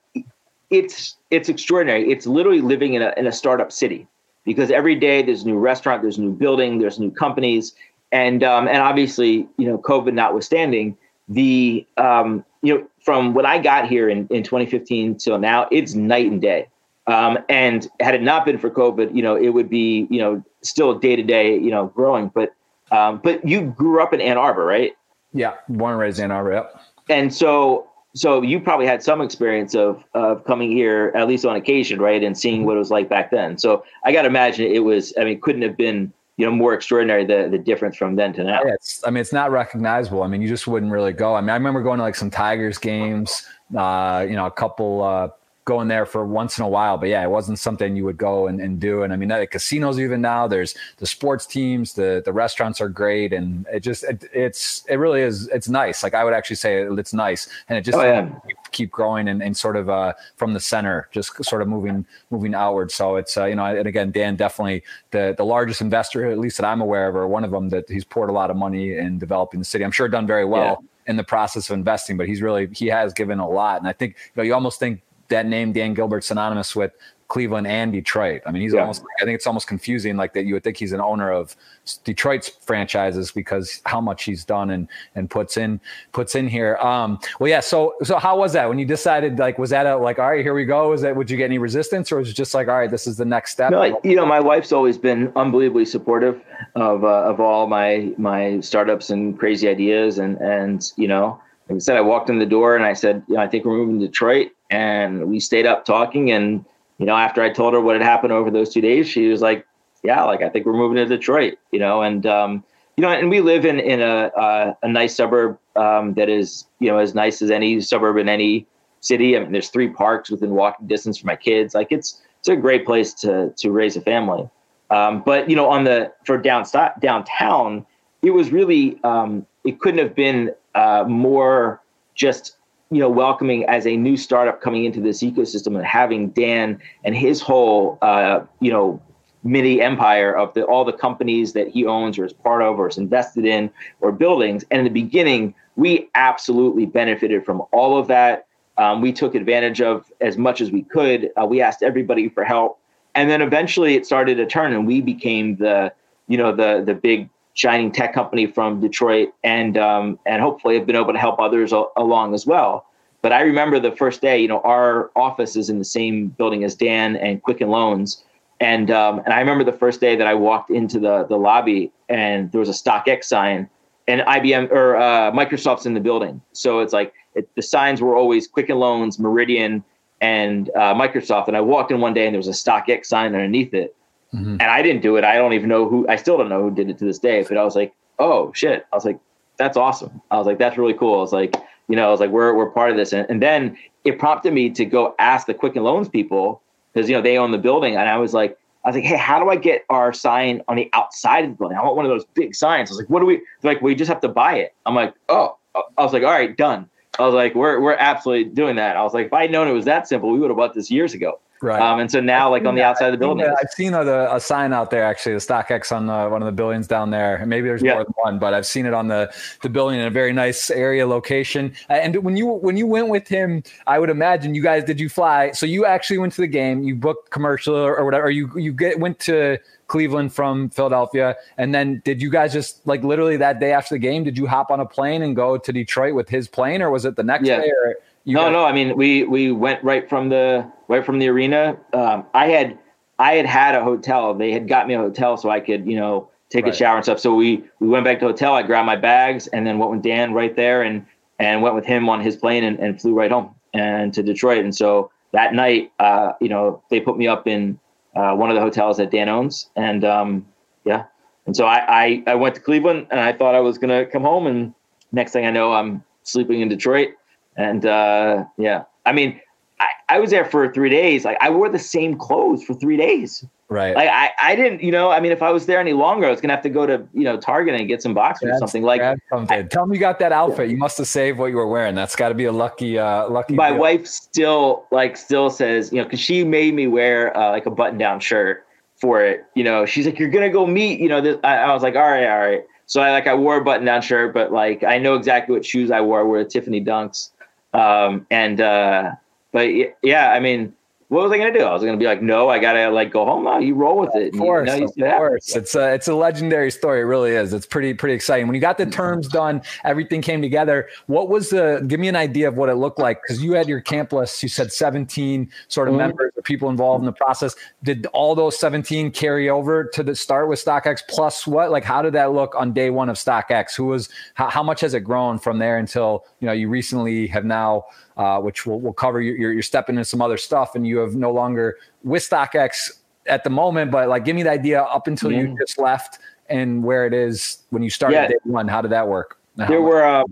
it's it's extraordinary. It's literally living in a in a startup city because every day there's a new restaurant, there's a new building, there's new companies, and um, and obviously, you know, COVID notwithstanding the um, you know from when I got here in, in 2015 till now, it's night and day. Um, and had it not been for COVID, you know, it would be you know still day to day, you know, growing. But um, but you grew up in Ann Arbor, right? Yeah, born and raised in Ann Arbor. Yep. And so so you probably had some experience of of coming here at least on occasion, right, and seeing what it was like back then. So I got to imagine it was. I mean, couldn't have been you know more extraordinary the the difference from then to now. Yeah, I mean, it's not recognizable. I mean, you just wouldn't really go. I mean, I remember going to like some Tigers games. Uh, you know, a couple uh, going there for once in a while. But yeah, it wasn't something you would go and, and do. And I mean, the casinos even now, there's the sports teams, the the restaurants are great, and it just it, it's it really is it's nice. Like I would actually say it's nice, and it just oh, yeah. keep growing and, and sort of uh, from the center, just sort of moving moving outward. So it's uh, you know, and again, Dan definitely the the largest investor, at least that I'm aware of, or one of them that he's poured a lot of money in developing the city. I'm sure done very well. Yeah. In the process of investing, but he's really he has given a lot, and I think you know you almost think that name Dan Gilbert synonymous with Cleveland and Detroit. I mean, he's yeah. almost, I think it's almost confusing like that you would think he's an owner of Detroit's franchises because how much he's done and, and puts in, puts in here. Um, well, yeah. So, so how was that when you decided, like, was that a, like, all right, here we go. Is that, would you get any resistance or was it just like, all right, this is the next step? No, you know, my wife's always been unbelievably supportive of, uh, of all my, my startups and crazy ideas. And, and, you know, like I said, I walked in the door and I said, you know, I think we're moving to Detroit and we stayed up talking and you know after i told her what had happened over those two days she was like yeah, like I think we're moving to Detroit, you know, and um, you know, and we live in in a uh, a nice suburb um, that is you know as nice as any suburb in any city. I mean, there's three parks within walking distance for my kids. Like it's it's a great place to to raise a family. Um, but you know, on the for down downtown, it was really um, it couldn't have been uh, more just you know welcoming as a new startup coming into this ecosystem and having Dan and his whole uh, you know mini empire of the all the companies that he owns or is part of or is invested in or buildings. And in the beginning, we absolutely benefited from all of that. Um, we took advantage of as much as we could. Uh, we asked everybody for help, and then eventually it started to turn, and we became the you know the the big shining tech company from Detroit, and um, and hopefully have been able to help others along as well. But I remember the first day, you know, our office is in the same building as Dan and Quicken Loans, and um, and I remember the first day that I walked into the the lobby, and there was a StockX sign, and IBM or uh, Microsoft's in the building. So it's like it, the signs were always Quicken Loans, Meridian, and uh, Microsoft. And I walked in one day, and there was a StockX sign underneath it Mm-hmm. And I didn't do it. I don't even know who, I still don't know who did it to this day. But I was like, oh shit. I was like, that's awesome. I was like, that's really cool. I was like, you know, I was like, we're, we're part of this. And, and then it prompted me to go ask the Quicken Loans people because, you know, they own the building. And I was like, I was like, hey, how do I get our sign on the outside of the building? I want one of those big signs. I was like, what do we, They're like, we just have to buy it. I'm like, oh, I was like, all right, done. I was like, we're, we're absolutely doing that. I was like, if I would known it was that simple, we would have bought this years ago. Right. Um, and so now, like on the outside of the building, I've seen a, a, sign out there actually, the StockX on the, one of the buildings down there. Maybe there's yeah. more than one, but I've seen it on the the building in a very nice area location. And when you when you went with him, I would imagine you guys did you fly? So you actually went to the game, you booked commercial or, or whatever. Or you you get went to Cleveland from Philadelphia, and then did you guys just like literally that day after the game? Did you hop on a plane and go to Detroit with his plane, or was it the next yeah. day? Or, no, no. I mean, we we went right from the right from the arena. Um, I had I had had a hotel. They had got me a hotel so I could you know take right. a shower and stuff. So we we went back to the hotel. I grabbed my bags and then went with Dan right there and and went with him on his plane and, and flew right home and to Detroit. And so that night, uh, you know, they put me up in uh, one of the hotels that Dan owns, and um, yeah. And so I, I I went to Cleveland and I thought I was gonna come home, and next thing I know, I'm sleeping in Detroit and uh, yeah, I mean, I, I was there for three days. Like I wore the same clothes for three days. Right. Like I, I didn't, you know, I mean, if I was there any longer, I was gonna have to go to, you know, Target and get some boxers or something. Like something. I, tell me you got that outfit. You must have saved what you were wearing. That's got to be a lucky, uh, lucky. My deal. wife still like still says, you know, because she made me wear uh, like a button down shirt for it. You know, she's like, you're gonna go meet. You know, this. I, I was like, all right, all right. So I like I wore a button down shirt, but like I know exactly what shoes I wore. I wore Tiffany Dunks. Um, and uh, but yeah, I mean, what was I going to do? I was going to be like, no, I got to like go home. No, you roll with it. Of course, you, you of course. It's a, it's a legendary story. It really is. It's pretty, pretty exciting. When you got the mm-hmm. terms done, everything came together. What was the, give me an idea of what it looked like. Cause you had your Campless, you said 17 sort of mm-hmm. members or people involved in the process. Did all those 17 carry over to the start with StockX plus what, like, how did that look on day one of StockX? Who was, how, how much has it grown from there until, you know, you recently have now uh, which we'll, we'll cover. You're, you're stepping into some other stuff, and you have no longer with StockX at the moment. But like, give me the idea up until you just left and where it is when you started yeah. day one. How did that work? There were, uh,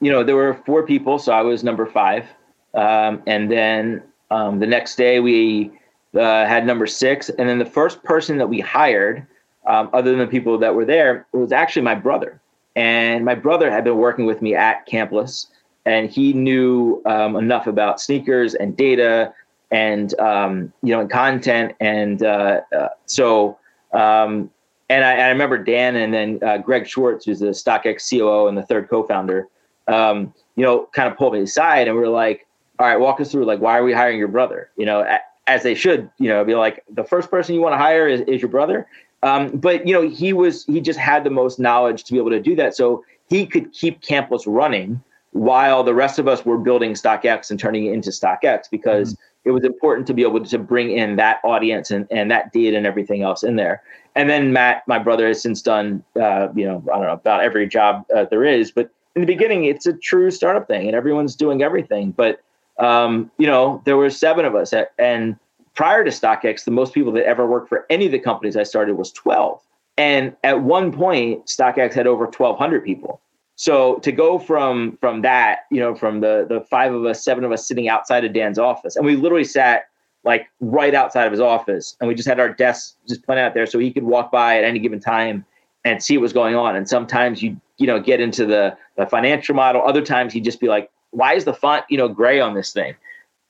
you know, there were four people, so I was number five, um, and then um, the next day we uh, had number six, and then the first person that we hired, um, other than the people that were there, was actually my brother. And my brother had been working with me at Campless and he knew um, enough about sneakers and data and um, you know and content and uh, uh, so um, and I, I, remember Dan and then uh, Greg Schwartz, who's the StockX COO and the third co-founder, um, you know, kind of pulled me aside and we are like, all right, walk us through like why are we hiring your brother? You know, as they should, you know, be like the first person you want to hire is, is your brother. Um, but you know, he was he just had the most knowledge to be able to do that, so he could keep Campless running while the rest of us were building StockX and turning it into StockX because mm-hmm. it was important to be able to bring in that audience and, and that data and everything else in there. And then Matt, my brother, has since done, uh, you know, I don't know about every job uh, there is, but in the beginning, it's a true startup thing and everyone's doing everything. But, um, you know, there were seven of us at, and prior to StockX, the most people that ever worked for any of the companies I started was 12. And at one point, StockX had over 1,200 people. So to go from from that, you know, from the the five of us, seven of us sitting outside of Dan's office, and we literally sat like right outside of his office, and we just had our desks just planted out there so he could walk by at any given time and see what was going on. And sometimes you you know get into the the financial model. Other times he'd just be like, "Why is the font you know gray on this thing?"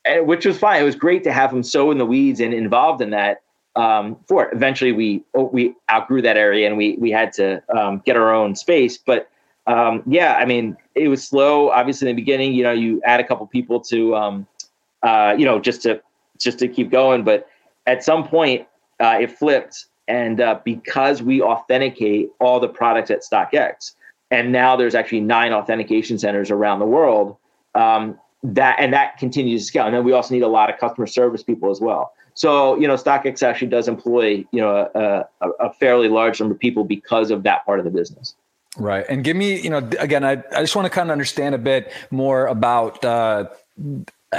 And, which was fine. It was great to have him so in the weeds and involved in that. Um, for it. eventually we we outgrew that area and we we had to um, get our own space, but um, yeah, I mean, it was slow. Obviously, in the beginning, you know, you add a couple people to, um, uh, you know, just to just to keep going. But at some point, uh, it flipped, and uh, because we authenticate all the products at StockX, and now there's actually nine authentication centers around the world. Um, that and that continues to scale. And then we also need a lot of customer service people as well. So you know, StockX actually does employ you know a, a, a fairly large number of people because of that part of the business. Right. And give me, you know, again, I, I just want to kind of understand a bit more about, uh,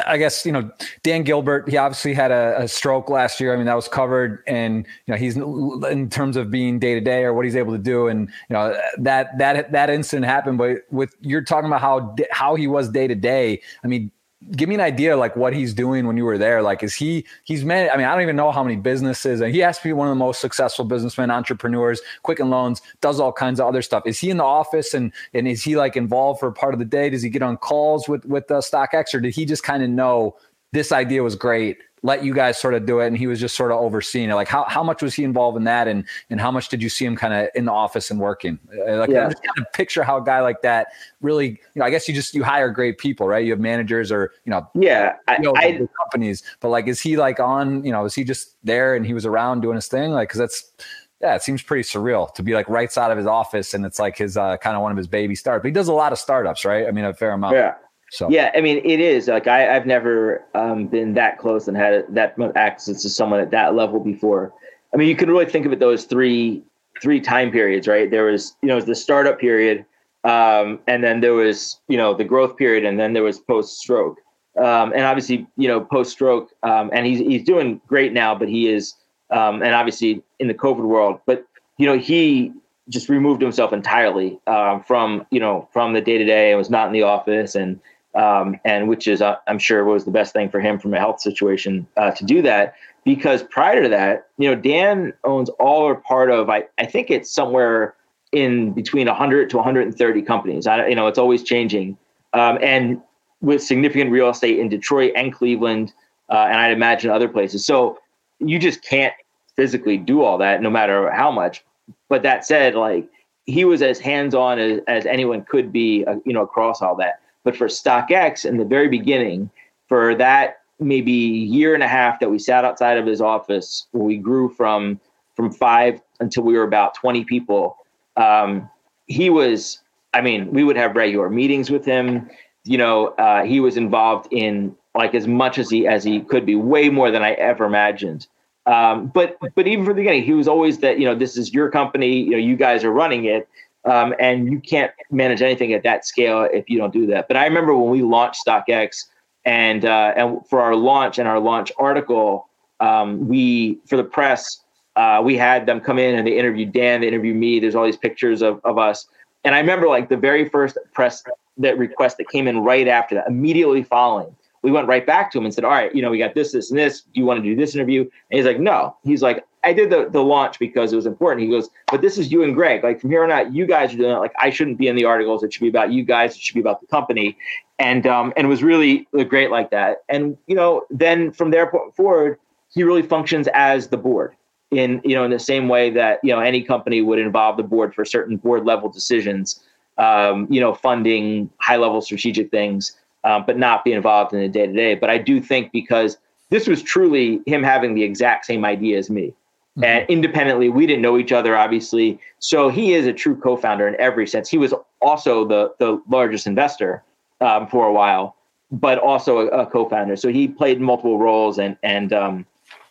I guess, you know, Dan Gilbert, he obviously had a, a, stroke last year. I mean, that was covered and, you know, he's in terms of being day to day or what he's able to do. And, you know, that, that, that incident happened, but with you're talking about how, how he was day to day. I mean, give me an idea like what he's doing when you were there. Like is he he's man i mean i don't even know how many businesses and he has to be one of the most successful businessmen entrepreneurs quicken loans does all kinds of other stuff. Is he in the office and and is he like involved for part of the day? Does he get on calls with with the stockx or did he just kind of know this idea was great let you guys sort of do it and he was just sort of overseeing it like how, how much was he involved in that and and how much did you see him kind of in the office and working uh, like yeah. i'm just kind of picture how a guy like that really you know i guess you just you hire great people right you have managers or you know yeah I, I, companies but like is he like on you know is he just there and he was around doing his thing like because that's yeah, it seems pretty surreal to be like right side of his office and it's like his uh, kind of one of his baby startups. But he does a lot of startups, right? I mean, a fair amount. Yeah. So yeah, I mean, it is like I, have never um, been that close and had that much access to someone at that level before. I mean, you can really think of it those three three time periods, right? There was you know the startup period, um, and then there was you know the growth period, and then there was post stroke. Um, and obviously, you know, post stroke, um, and he's he's doing great now, but he is, um, and obviously in the COVID world, but you know, he just removed himself entirely uh, from you know from the day to day and was not in the office and um, and which is uh, I'm sure was the best thing for him from a health situation uh, to do that. Because prior to that, you know, Dan owns all or part of I, I think it's somewhere in between 100 to 130 companies. I, you know, it's always changing, um, and with significant real estate in Detroit and Cleveland, uh, and I'd imagine other places. So you just can't physically do all that, no matter how much. But that said, like he was as hands on as, as anyone could be, uh, you know, across all that. But for StockX in the very beginning, for that maybe year and a half that we sat outside of his office, we grew from from five until we were about 20 people, um, he was, I mean, we would have regular meetings with him. You know, uh, he was involved in like as much as he as he could be, way more than I ever imagined. Um, but but even from the beginning, he was always that you know this is your company, you know you guys are running it, um, and you can't manage anything at that scale if you don't do that. But I remember when we launched StockX, and uh, and for our launch and our launch article, um, we for the press, uh, we had them come in and they interviewed Dan, they interviewed me. There's all these pictures of of us, and I remember like the very first press that request that came in right after that, immediately following. We went right back to him and said, "All right, you know, we got this, this, and this. Do you want to do this interview?" And he's like, "No." He's like, I did the, the launch because it was important. He goes, but this is you and Greg. Like from here on out, you guys are doing it. Like I shouldn't be in the articles. It should be about you guys. It should be about the company. And um, and was really great like that. And you know, then from there forward, he really functions as the board in you know in the same way that you know any company would involve the board for certain board level decisions. Um, you know, funding high level strategic things, um, but not be involved in the day to day. But I do think because this was truly him having the exact same idea as me Mm-hmm. And independently, we didn't know each other, obviously. So he is a true co-founder in every sense. He was also the the largest investor um, for a while, but also a, a, co-founder. So he played multiple roles, and and um,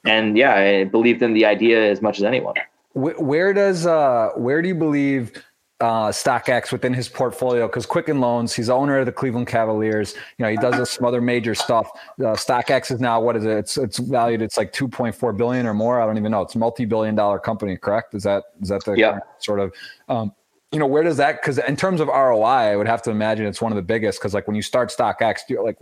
and yeah, I believed in the idea as much as anyone. Where does uh, where do you believe uh, StockX within his portfolio because Quicken Loans, he's owner of the Cleveland Cavaliers. You know, he does some other major stuff. Uh, StockX is now what is it? It's it's valued. It's like two point four billion or more. I don't even know. It's a multi billion dollar company, correct? Is that is that the yeah. sort of um, you know, where does that? Because in terms of ROI, I would have to imagine it's one of the biggest. Because like when you start StockX, you're like,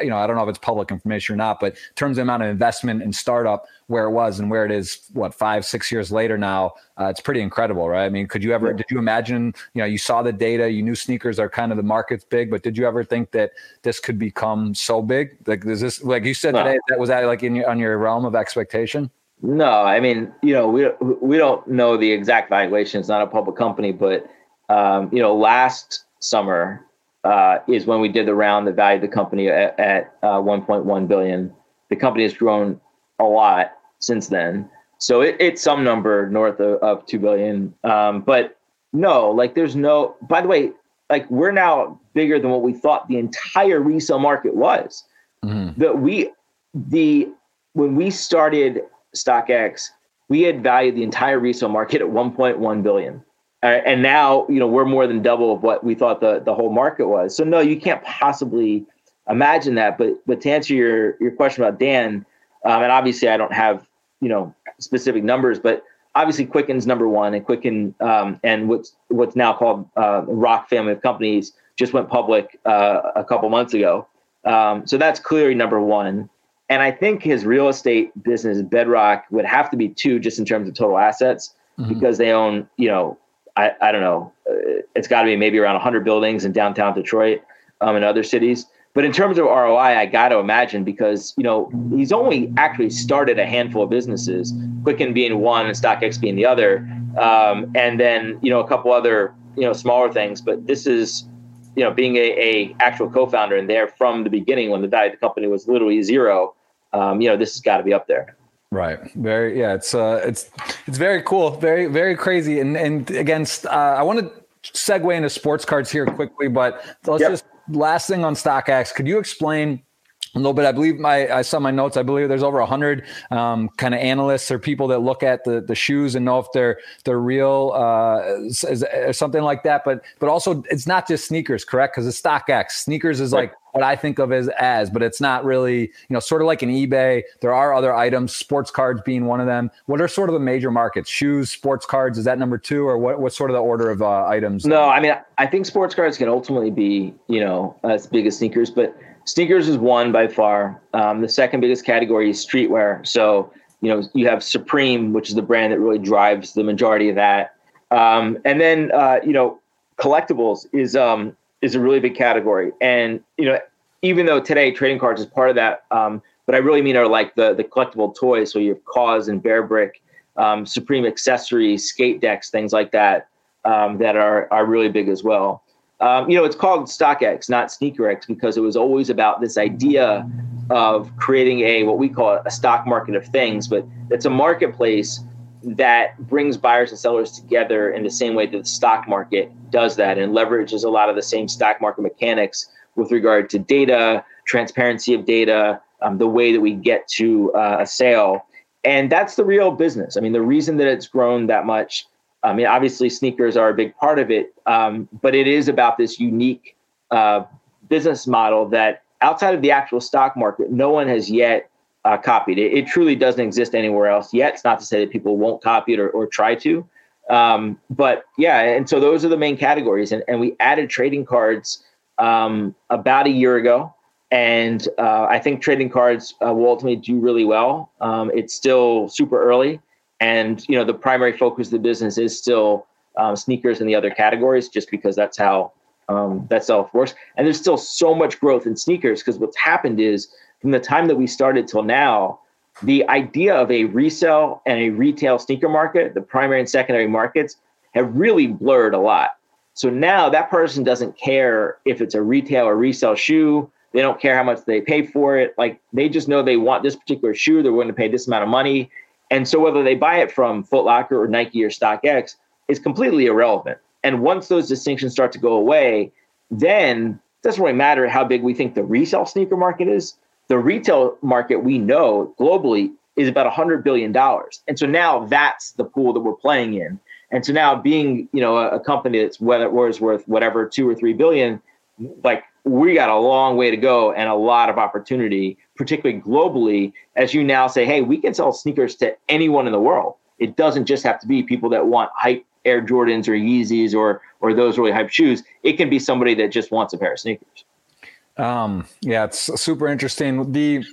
you know, I don't know if it's public information or not, but in terms of the amount of investment in startup, where it was and where it is, what five, six years later now, uh, it's pretty incredible, right? I mean, could you ever? Yeah. Did you imagine? You know, you saw the data, you knew sneakers are kind of the market's big, but did you ever think that this could become so big? Like, is this like you said no. today? That was that like in your, on your realm of expectation? No, I mean, you know, we we don't know the exact valuation. It's not a public company, but um, you know, last summer uh, is when we did the round that valued the company at, at uh, 1.1 billion. The company has grown a lot since then, so it, it's some number north of, of two billion. Um, but no, like, there's no. By the way, like, we're now bigger than what we thought the entire resale market was. Mm-hmm. That we the when we started StockX, we had valued the entire resale market at 1.1 billion. Uh, and now, you know, we're more than double of what we thought the, the whole market was. So no, you can't possibly imagine that. But but to answer your your question about Dan, um, and obviously I don't have you know specific numbers, but obviously Quicken's number one, and Quicken um, and what's what's now called uh, Rock family of companies just went public uh, a couple months ago. Um, so that's clearly number one. And I think his real estate business, Bedrock, would have to be two just in terms of total assets mm-hmm. because they own, you know, I, I don't know, uh, it's got to be maybe around 100 buildings in downtown Detroit um, and other cities. But in terms of ROI, I got to imagine because, you know, he's only actually started a handful of businesses, Quicken being one and StockX being the other. Um, and then, you know, a couple other, you know, smaller things. But this is, you know, being a, a actual co-founder and there from the beginning when the value of the company was literally zero, um, you know, this has got to be up there. Right. Very. Yeah. It's uh. It's it's very cool. Very very crazy. And and against. Uh, I want to segue into sports cards here quickly, but let's yep. just last thing on StockX. Could you explain? A little bit. I believe my I saw my notes. I believe there's over a hundred um, kind of analysts or people that look at the the shoes and know if they're they're real uh, or something like that. But but also it's not just sneakers, correct? Because it's X Sneakers is like what I think of as as, but it's not really you know sort of like an eBay. There are other items, sports cards being one of them. What are sort of the major markets? Shoes, sports cards. Is that number two, or what? What's sort of the order of uh, items? No, I mean I think sports cards can ultimately be you know as big as sneakers, but Sneakers is one by far. Um, the second biggest category is streetwear. So, you know, you have Supreme, which is the brand that really drives the majority of that. Um, and then, uh, you know, collectibles is um, is a really big category. And you know, even though today trading cards is part of that, um, but I really mean are like the the collectible toys. So you have KAWS and Bearbrick, um, Supreme accessories, skate decks, things like that, um, that are are really big as well. Um, you know, it's called StockX, not SneakerX, because it was always about this idea of creating a what we call a stock market of things, but it's a marketplace that brings buyers and sellers together in the same way that the stock market does that and leverages a lot of the same stock market mechanics with regard to data, transparency of data, um, the way that we get to uh, a sale. And that's the real business. I mean, the reason that it's grown that much I mean, obviously, sneakers are a big part of it, um, but it is about this unique uh, business model that outside of the actual stock market, no one has yet uh, copied. It, it, truly doesn't exist anywhere else yet. It's not to say that people won't copy it or, or try to. Um, but yeah, and so those are the main categories. And, and we added trading cards um, about a year ago. And uh, I think trading cards uh, will ultimately do really well. Um, it's still super early and you know the primary focus of the business is still um, sneakers and the other categories just because that's how um, that self works. And there's still so much growth in sneakers because what's happened is from the time that we started till now the idea of a resale and a retail sneaker market the primary and secondary markets have really blurred a lot. So now that person doesn't care if it's a retail or resale shoe. They don't care how much they pay for it. Like they just know they want this particular shoe. They're willing to pay this amount of money and so whether they buy it from Foot Locker or Nike or StockX is completely irrelevant. And once those distinctions start to go away, then it doesn't really matter how big we think the resale sneaker market is. The retail market we know globally is about $100 billion. And so now that's the pool that we're playing in. And so now being, you know, a, a company that's whether it was worth whatever two or three billion, like we got a long way to go and a lot of opportunity, particularly globally, as you now say, hey, we can sell sneakers to anyone in the world. It doesn't just have to be people that want hype Air Jordans or Yeezys or or those really hype shoes. It can be somebody that just wants a pair of sneakers. Um, yeah, it's super interesting. The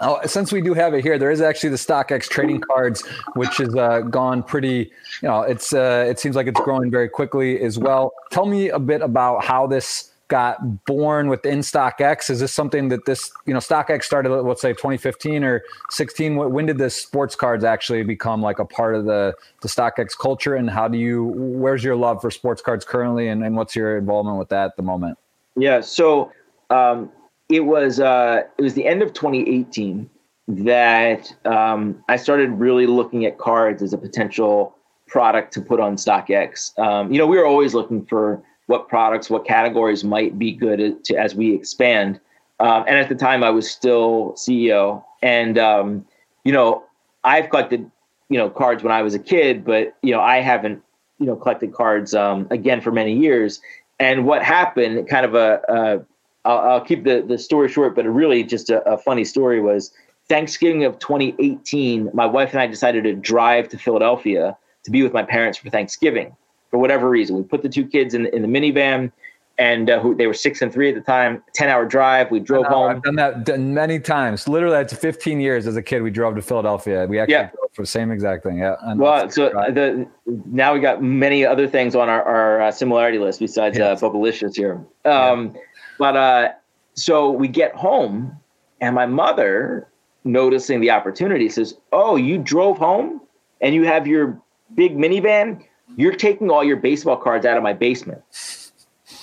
Oh, since we do have it here, there is actually the StockX trading cards, which has uh, gone pretty. You know, it's uh, it seems like it's growing very quickly as well. Tell me a bit about how this got born within StockX. Is this something that this you know StockX started? Let's say 2015 or 16. When did the sports cards actually become like a part of the the StockX culture? And how do you? Where's your love for sports cards currently, and, and what's your involvement with that at the moment? Yeah, so. Um, it was uh, it was the end of 2018 that um, I started really looking at cards as a potential product to put on StockX. Um, you know, we were always looking for what products, what categories might be good to, as we expand. Um, and at the time, I was still CEO, and um, you know, I've collected you know cards when I was a kid, but you know, I haven't you know collected cards um, again for many years. And what happened, kind of a, I'll, I'll, keep the, the story short, but really just a, a, funny story was Thanksgiving of 2018. My wife and I decided to drive to Philadelphia to be with my parents for Thanksgiving for whatever reason. We put the two kids in, in the minivan and uh, who, they were six and three at the time. Ten hour drive. We drove home. I've done that many times. Literally, it's 15 years as a kid. We drove to Philadelphia. We actually yeah. drove for the same exact thing. Yeah. well, so the now we got many other things on our, our uh, similarity list besides uh, yes. uh, Bubblicious here. Um, yeah. But uh, so we get home, and my mother, noticing the opportunity, says, "Oh, you drove home, and you have your big minivan. You're taking all your baseball cards out of my basement."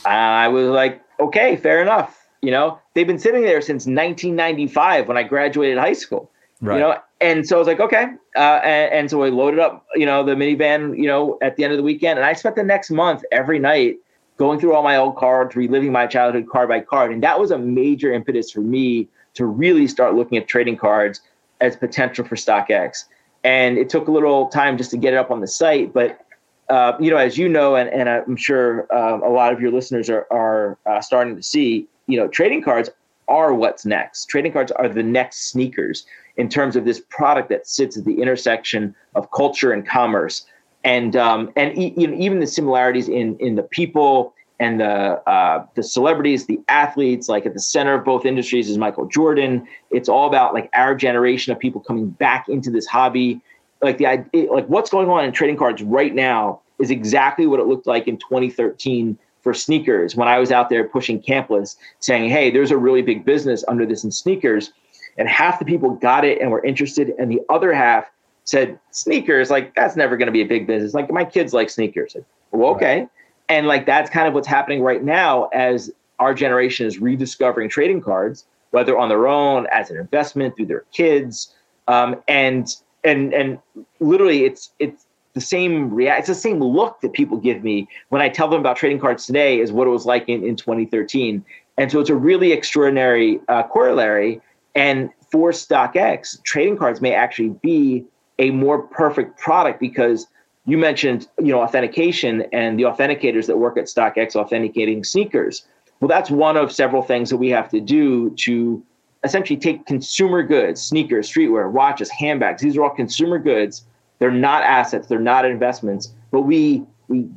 I was like, "Okay, fair enough." You know, they've been sitting there since 1995 when I graduated high school. Right. You know, and so I was like, okay. Uh, and, and so I loaded up, you know, the minivan, you know, at the end of the weekend, and I spent the next month every night going through all my old cards, reliving my childhood card by card. And that was a major impetus for me to really start looking at trading cards as potential for StockX. And it took a little time just to get it up on the site. But, uh, you know, as you know, and, and I'm sure uh, a lot of your listeners are, are uh, starting to see, you know, trading cards are what's next. Trading cards are the next sneakers in terms of this product that sits at the intersection of culture and commerce and um, and e- even the similarities in in the people and the uh, the celebrities, the athletes, like at the center of both industries is Michael Jordan. It's all about like our generation of people coming back into this hobby. Like the like what's going on in trading cards right now is exactly what it looked like in 2013 for sneakers when I was out there pushing Campless saying, "Hey, there's a really big business under this in sneakers," and half the people got it and were interested, and the other half said sneakers, like that's never going to be a big business. Like my kids like sneakers. well, okay. Right. And like that's kind of what's happening right now as our generation is rediscovering trading cards, whether on their own, as an investment, through their kids. Um, and and and literally it's it's the same react it's the same look that people give me when I tell them about trading cards today is what it was like in, in 2013. And so it's a really extraordinary uh, corollary. And for StockX, trading cards may actually be a more perfect product because you mentioned you know authentication and the authenticators that work at StockX authenticating sneakers. Well, that's one of several things that we have to do to essentially take consumer goods, sneakers, streetwear, watches, handbags. These are all consumer goods. They're not assets. They're not investments. But we we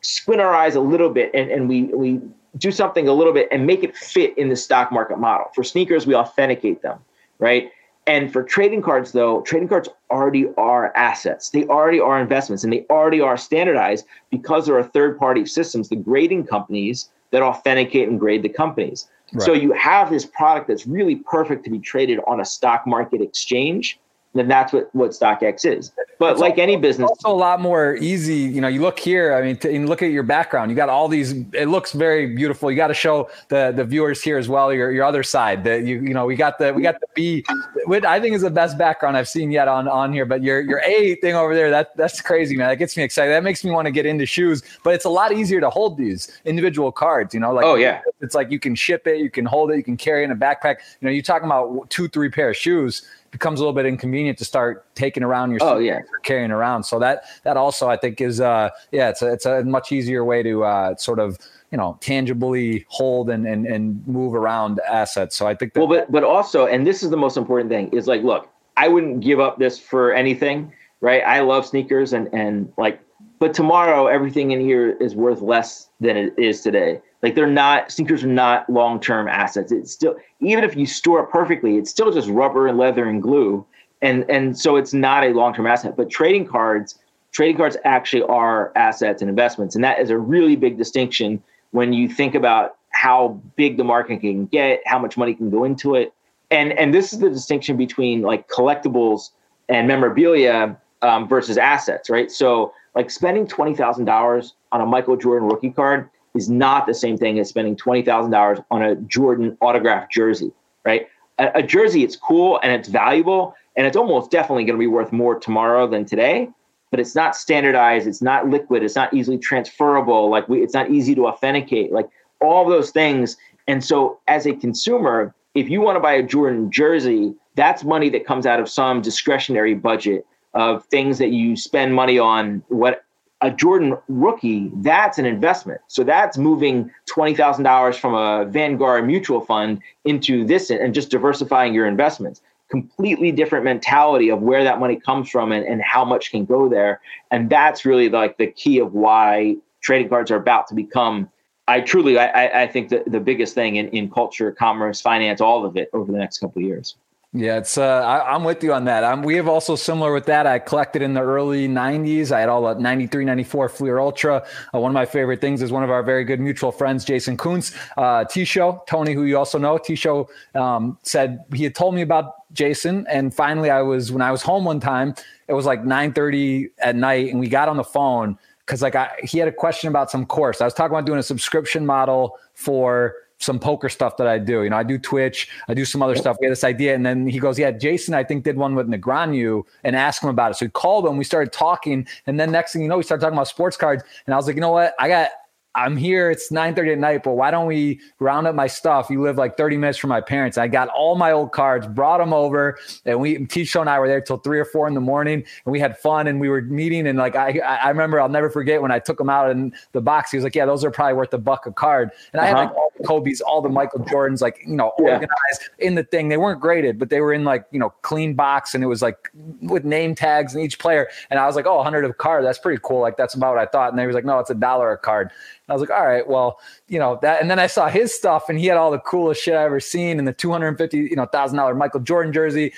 squint our eyes a little bit and, and we we do something a little bit and make it fit in the stock market model. For sneakers, we authenticate them, right? And for trading cards, though, trading cards already are assets. They already are investments and they already are standardized because there are third party systems, the grading companies that authenticate and grade the companies. Right. So you have this product that's really perfect to be traded on a stock market exchange then that's what what StockX is. But it's like also, any business, also a lot more easy. You know, you look here. I mean, to, look at your background. You got all these. It looks very beautiful. You got to show the the viewers here as well. Your your other side. That you you know we got the we got the B. Which I think is the best background I've seen yet on on here. But your your A thing over there. That that's crazy, man. That gets me excited. That makes me want to get into shoes. But it's a lot easier to hold these individual cards. You know, like oh yeah, it's like you can ship it, you can hold it, you can carry it in a backpack. You know, you're talking about two three pair of shoes becomes a little bit inconvenient to start taking around your oh yeah carrying around. So that that also I think is uh yeah it's a, it's a much easier way to uh, sort of you know tangibly hold and and, and move around assets. So I think that, well, but but also, and this is the most important thing is like, look, I wouldn't give up this for anything, right? I love sneakers and and like, but tomorrow everything in here is worth less than it is today. Like they're not sneakers are not long term assets. It's still even if you store it perfectly, it's still just rubber and leather and glue, and and so it's not a long term asset. But trading cards trading cards actually are assets and investments. And that is a really big distinction when you think about how big the market can get, how much money can go into it. And and this is the distinction between like collectibles and memorabilia um, versus assets, right? So like spending twenty thousand dollars on a Michael Jordan rookie card is not the same thing as spending twenty thousand dollars on a Jordan autographed jersey, right? A, a jersey, it's cool and it's valuable, and it's almost definitely going to be worth more tomorrow than today but it's not standardized it's not liquid it's not easily transferable like we, it's not easy to authenticate like all those things and so as a consumer if you want to buy a jordan jersey that's money that comes out of some discretionary budget of things that you spend money on what a jordan rookie that's an investment so that's moving $20000 from a vanguard mutual fund into this and just diversifying your investments completely different mentality of where that money comes from and, and how much can go there. And that's really like the key of why trading cards are about to become I truly I, I think the, the biggest thing in, in culture, commerce, finance, all of it over the next couple of years. Yeah, it's uh, I, am with you on that. I'm, we have also similar with that. I collected in the early 90s. I had all the 93, 94 Fleer Ultra. Uh, one of my favorite things is one of our very good mutual friends, Jason Koonce, uh, T Show, Tony, who you also know. T Show um, said he had told me about Jason, and finally, I was when I was home one time. It was like 9:30 at night, and we got on the phone because like I, he had a question about some course. I was talking about doing a subscription model for some poker stuff that I do. You know, I do Twitch, I do some other stuff. We had this idea, and then he goes, "Yeah, Jason, I think did one with Negreanu and asked him about it." So we called him, we started talking, and then next thing you know, we started talking about sports cards, and I was like, "You know what? I got I'm here. It's 9:30 at night, but why don't we round up my stuff? You live like 30 minutes from my parents. I got all my old cards, brought them over, and we Tisho and I were there till three or four in the morning, and we had fun and we were meeting. And like I, I remember, I'll never forget when I took them out in the box. He was like, "Yeah, those are probably worth a buck a card." And I uh-huh. had like all the Kobe's, all the Michael Jordans, like you know, yeah. organized in the thing. They weren't graded, but they were in like you know, clean box, and it was like with name tags and each player. And I was like, "Oh, 100 a card. That's pretty cool. Like that's about what I thought." And they was like, "No, it's a dollar a card." I was like, all right, well, you know that. And then I saw his stuff, and he had all the coolest shit I ever seen, and the two hundred and fifty, you know, thousand dollar Michael Jordan jersey,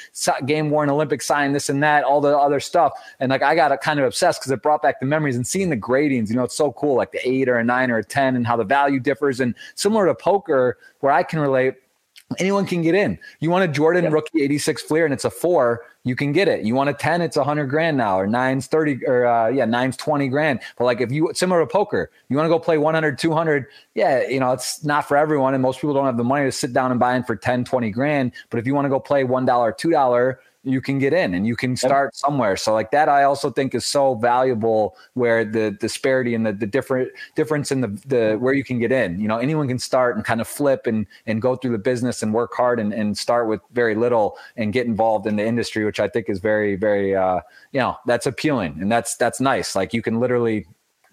game worn Olympic sign, this and that, all the other stuff. And like I got kind of obsessed because it brought back the memories and seeing the gradings. You know, it's so cool, like the eight or a nine or a ten, and how the value differs. And similar to poker, where I can relate anyone can get in. You want a Jordan rookie 86 Fleer and it's a four, you can get it. You want a 10, it's a hundred grand now, or nine's 30 or uh, yeah, nine's 20 grand. But like if you similar to poker, you want to go play 100, 200, yeah, you know, it's not for everyone. And most people don't have the money to sit down and buy in for 10, 20 grand. But if you want to go play $1, $2, you can get in and you can start somewhere. So like that, I also think is so valuable where the disparity and the, the different difference in the, the, where you can get in, you know, anyone can start and kind of flip and, and go through the business and work hard and, and start with very little and get involved in the industry, which I think is very, very, uh, you know, that's appealing and that's, that's nice. Like you can literally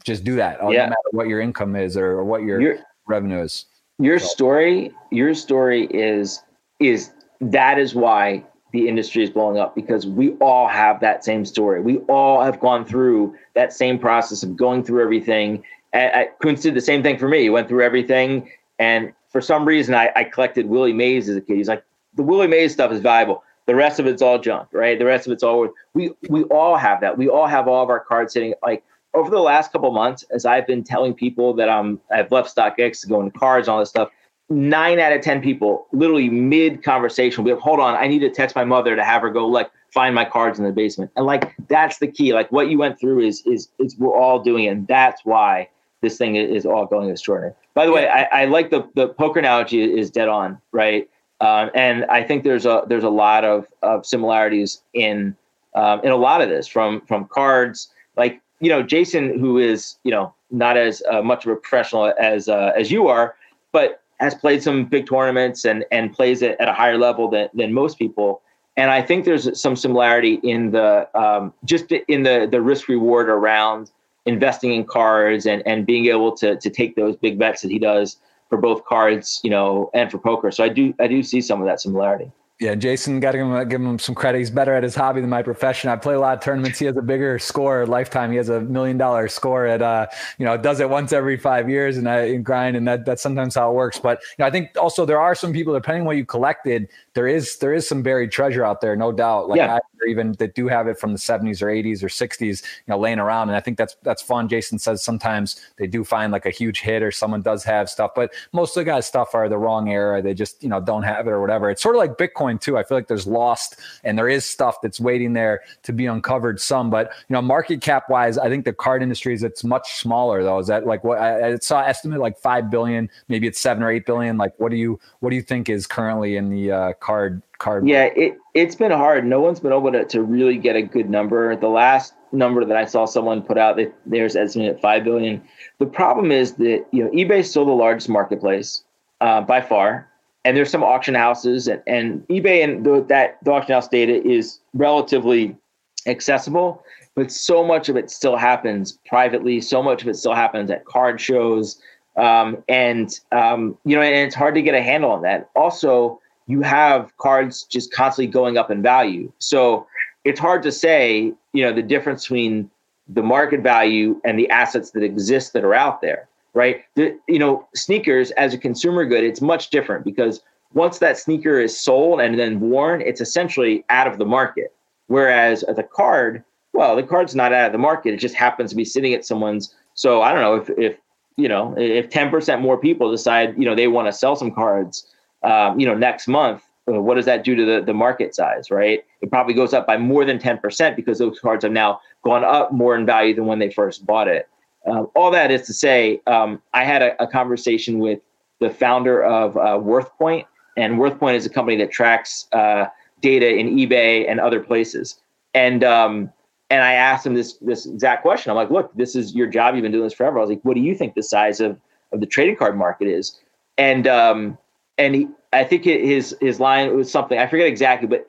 just do that yeah. no matter what your income is or, or what your, your revenue is. Your so. story, your story is, is that is why the industry is blowing up because we all have that same story. We all have gone through that same process of going through everything. Koonce did the same thing for me. He went through everything, and for some reason, I, I collected Willie Mays as a kid. He's like, the Willie Mays stuff is valuable. The rest of it's all junk, right? The rest of it's all we we all have that. We all have all of our cards sitting like over the last couple months, as I've been telling people that I'm I've left StockX to go into cards, and all this stuff nine out of 10 people, literally mid conversation, be like, hold on, I need to text my mother to have her go like find my cards in the basement. And like, that's the key. Like what you went through is, is, is we're all doing it. And that's why this thing is all going extraordinary. By the way, I, I like the, the poker analogy is dead on, right? Um, and I think there's a, there's a lot of, of similarities in, um, in a lot of this from, from cards, like, you know, Jason, who is, you know, not as uh, much of a professional as, uh, as you are, but has played some big tournaments and and plays it at a higher level than than most people. And I think there's some similarity in the um, just in the the risk reward around investing in cards and and being able to to take those big bets that he does for both cards, you know, and for poker. So I do I do see some of that similarity. Yeah, Jason, got to give him, give him some credit. He's better at his hobby than my profession. I play a lot of tournaments. He has a bigger score lifetime. He has a million dollar score at, uh, you know, does it once every five years and I and grind. And that, that's sometimes how it works. But you know, I think also there are some people, depending on what you collected, there is there is some buried treasure out there, no doubt. Like yeah. I, even that do have it from the 70s or 80s or 60s, you know, laying around. And I think that's that's fun. Jason says sometimes they do find like a huge hit or someone does have stuff, but most of the guys' stuff are the wrong era. They just you know don't have it or whatever. It's sort of like Bitcoin too. I feel like there's lost and there is stuff that's waiting there to be uncovered. Some, but you know, market cap wise, I think the card industry is it's much smaller though. Is that like what I, I saw estimate like five billion, maybe it's seven or eight billion. Like what do you what do you think is currently in the uh, card card? Yeah, it it's been hard. No one's been able to, to really get a good number. The last number that I saw someone put out, that there's estimated at five billion. The problem is that you know eBay is still the largest marketplace uh, by far, and there's some auction houses, and, and eBay and the, that the auction house data is relatively accessible, but so much of it still happens privately. So much of it still happens at card shows, um, and um, you know, and it's hard to get a handle on that. Also you have cards just constantly going up in value. So it's hard to say, you know, the difference between the market value and the assets that exist that are out there, right? The, you know, sneakers as a consumer good, it's much different because once that sneaker is sold and then worn, it's essentially out of the market. Whereas the card, well, the card's not out of the market. It just happens to be sitting at someone's. So I don't know if, if you know, if 10% more people decide, you know, they want to sell some cards, um, you know, next month, uh, what does that do to the, the market size, right? It probably goes up by more than 10% because those cards have now gone up more in value than when they first bought it. Um, all that is to say, um, I had a, a, conversation with the founder of uh, WorthPoint, and WorthPoint is a company that tracks uh, data in eBay and other places. And um, and I asked him this this exact question. I'm like, look, this is your job. You've been doing this forever. I was like, what do you think the size of of the trading card market is? And um, and he, I think his his line was something I forget exactly, but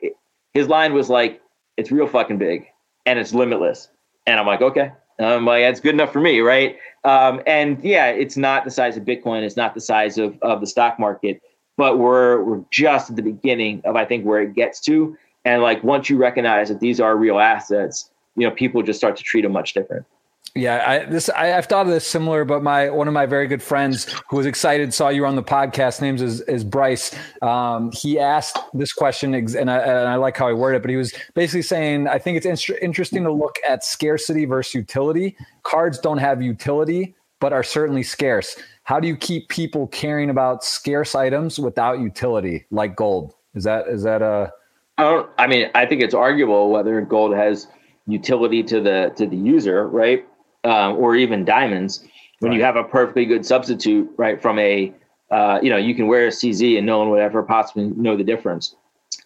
his line was like, "It's real fucking big and it's limitless." And I'm like, okay, I'm like, that's good enough for me, right? Um, and yeah, it's not the size of Bitcoin, it's not the size of of the stock market, but we're we're just at the beginning of I think where it gets to. And like once you recognize that these are real assets, you know, people just start to treat them much different. Yeah, I this I, have thought of this similar, but my one of my very good friends who was excited saw you on the podcast. Names is is Bryce. Um, he asked this question, and I, and I like how he worded it. But he was basically saying, I think it's in- interesting to look at scarcity versus utility. Cards don't have utility, but are certainly scarce. How do you keep people caring about scarce items without utility, like gold? Is that is that a? I don't. I mean, I think it's arguable whether gold has utility to the to the user, right? Um, or even diamonds when right. you have a perfectly good substitute right from a uh, you know you can wear a CZ and no one would ever possibly know the difference.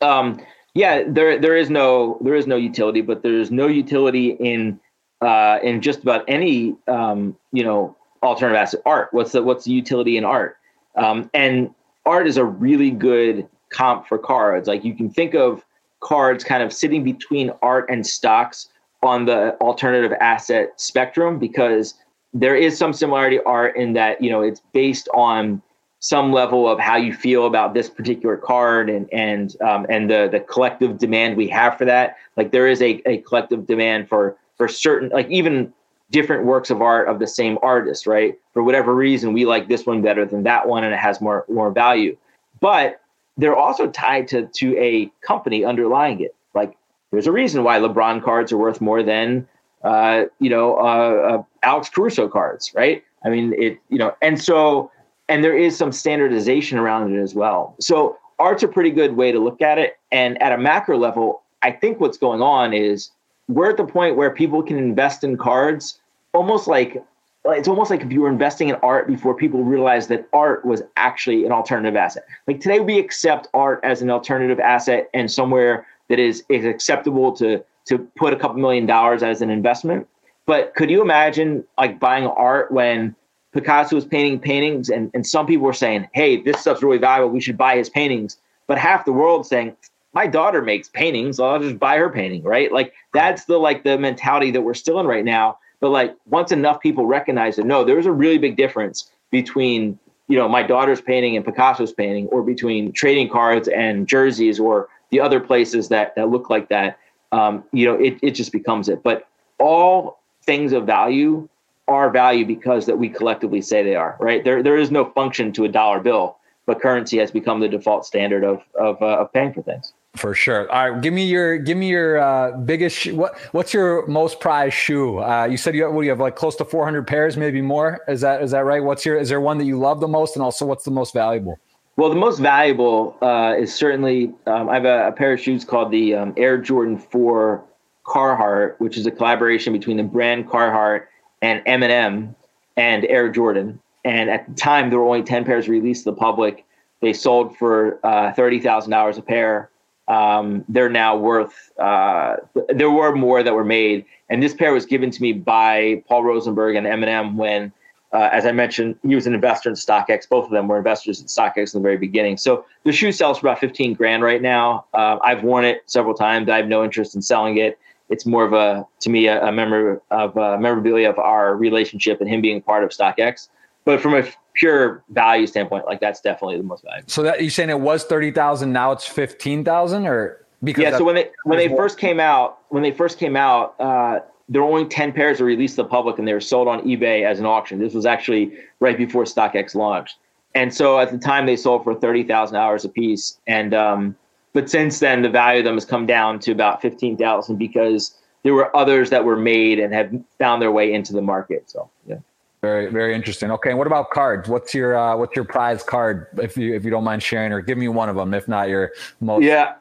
Um, yeah, there there is no there is no utility, but there's no utility in uh, in just about any um, you know alternative asset art. What's the what's the utility in art? Um, and art is a really good comp for cards. Like you can think of cards kind of sitting between art and stocks on the alternative asset spectrum because there is some similarity art in that you know it's based on some level of how you feel about this particular card and and um, and the the collective demand we have for that. Like there is a, a collective demand for for certain like even different works of art of the same artist right? For whatever reason we like this one better than that one and it has more more value. But they're also tied to to a company underlying it. Like there's a reason why LeBron cards are worth more than uh, you know uh, uh, Alex Caruso cards, right? I mean, it you know, and so and there is some standardization around it as well. So art's a pretty good way to look at it. And at a macro level, I think what's going on is we're at the point where people can invest in cards almost like it's almost like if you were investing in art before people realized that art was actually an alternative asset. Like today, we accept art as an alternative asset and somewhere that is is acceptable to to put a couple million dollars as an investment. But could you imagine like buying art when Picasso was painting paintings and, and some people were saying, hey, this stuff's really valuable. We should buy his paintings. But half the world saying, my daughter makes paintings, so I'll just buy her painting, right? Like that's the like the mentality that we're still in right now. But like once enough people recognize that no, there's a really big difference between you know my daughter's painting and Picasso's painting, or between trading cards and jerseys, or the other places that that look like that. Um, you know, it it just becomes it. But all things of value are value because that we collectively say they are, right? There there is no function to a dollar bill, but currency has become the default standard of of, uh, of paying for things. For sure. All right, give me your give me your uh, biggest. Sh- what what's your most prized shoe? Uh, you said you have, what, you have like close to 400 pairs, maybe more. Is that is that right? What's your is there one that you love the most, and also what's the most valuable? Well, the most valuable uh, is certainly um, I have a, a, pair of shoes called the um, Air Jordan 4 Carhartt, which is a collaboration between the brand Carhartt and Eminem and Air Jordan. And at the time, there were only 10 pairs released to the public. They sold for uh, $30,000 a pair. Um, they're now worth, uh, there were more that were made. And this pair was given to me by Paul Rosenberg and Eminem when, uh, as I mentioned, he was an investor in StockX. Both of them were investors in StockX in the very beginning. So the shoe sells for about 15 grand right now. Uh, I've worn it several times. I have no interest in selling it it's more of a to me a, a member of uh, memorabilia of our relationship and him being part of StockX. But from a pure value standpoint, like that's definitely the most valuable. So that you're saying it was thirty thousand, now it's fifteen thousand, or because yeah. So when they when they more. first came out, when they first came out, uh, there were only ten pairs were released to the public, and they were sold on eBay as an auction. This was actually right before StockX launched, and so at the time they sold for thirty thousand dollars a piece, and um, but since then, the value of them has come down to about fifteen thousand because there were others that were made and have found their way into the market. So yeah. Very, very interesting. Okay, and what about cards? What's your uh, what's your prize card, if you if you don't mind sharing, or give me one of them, if not your most. Yeah,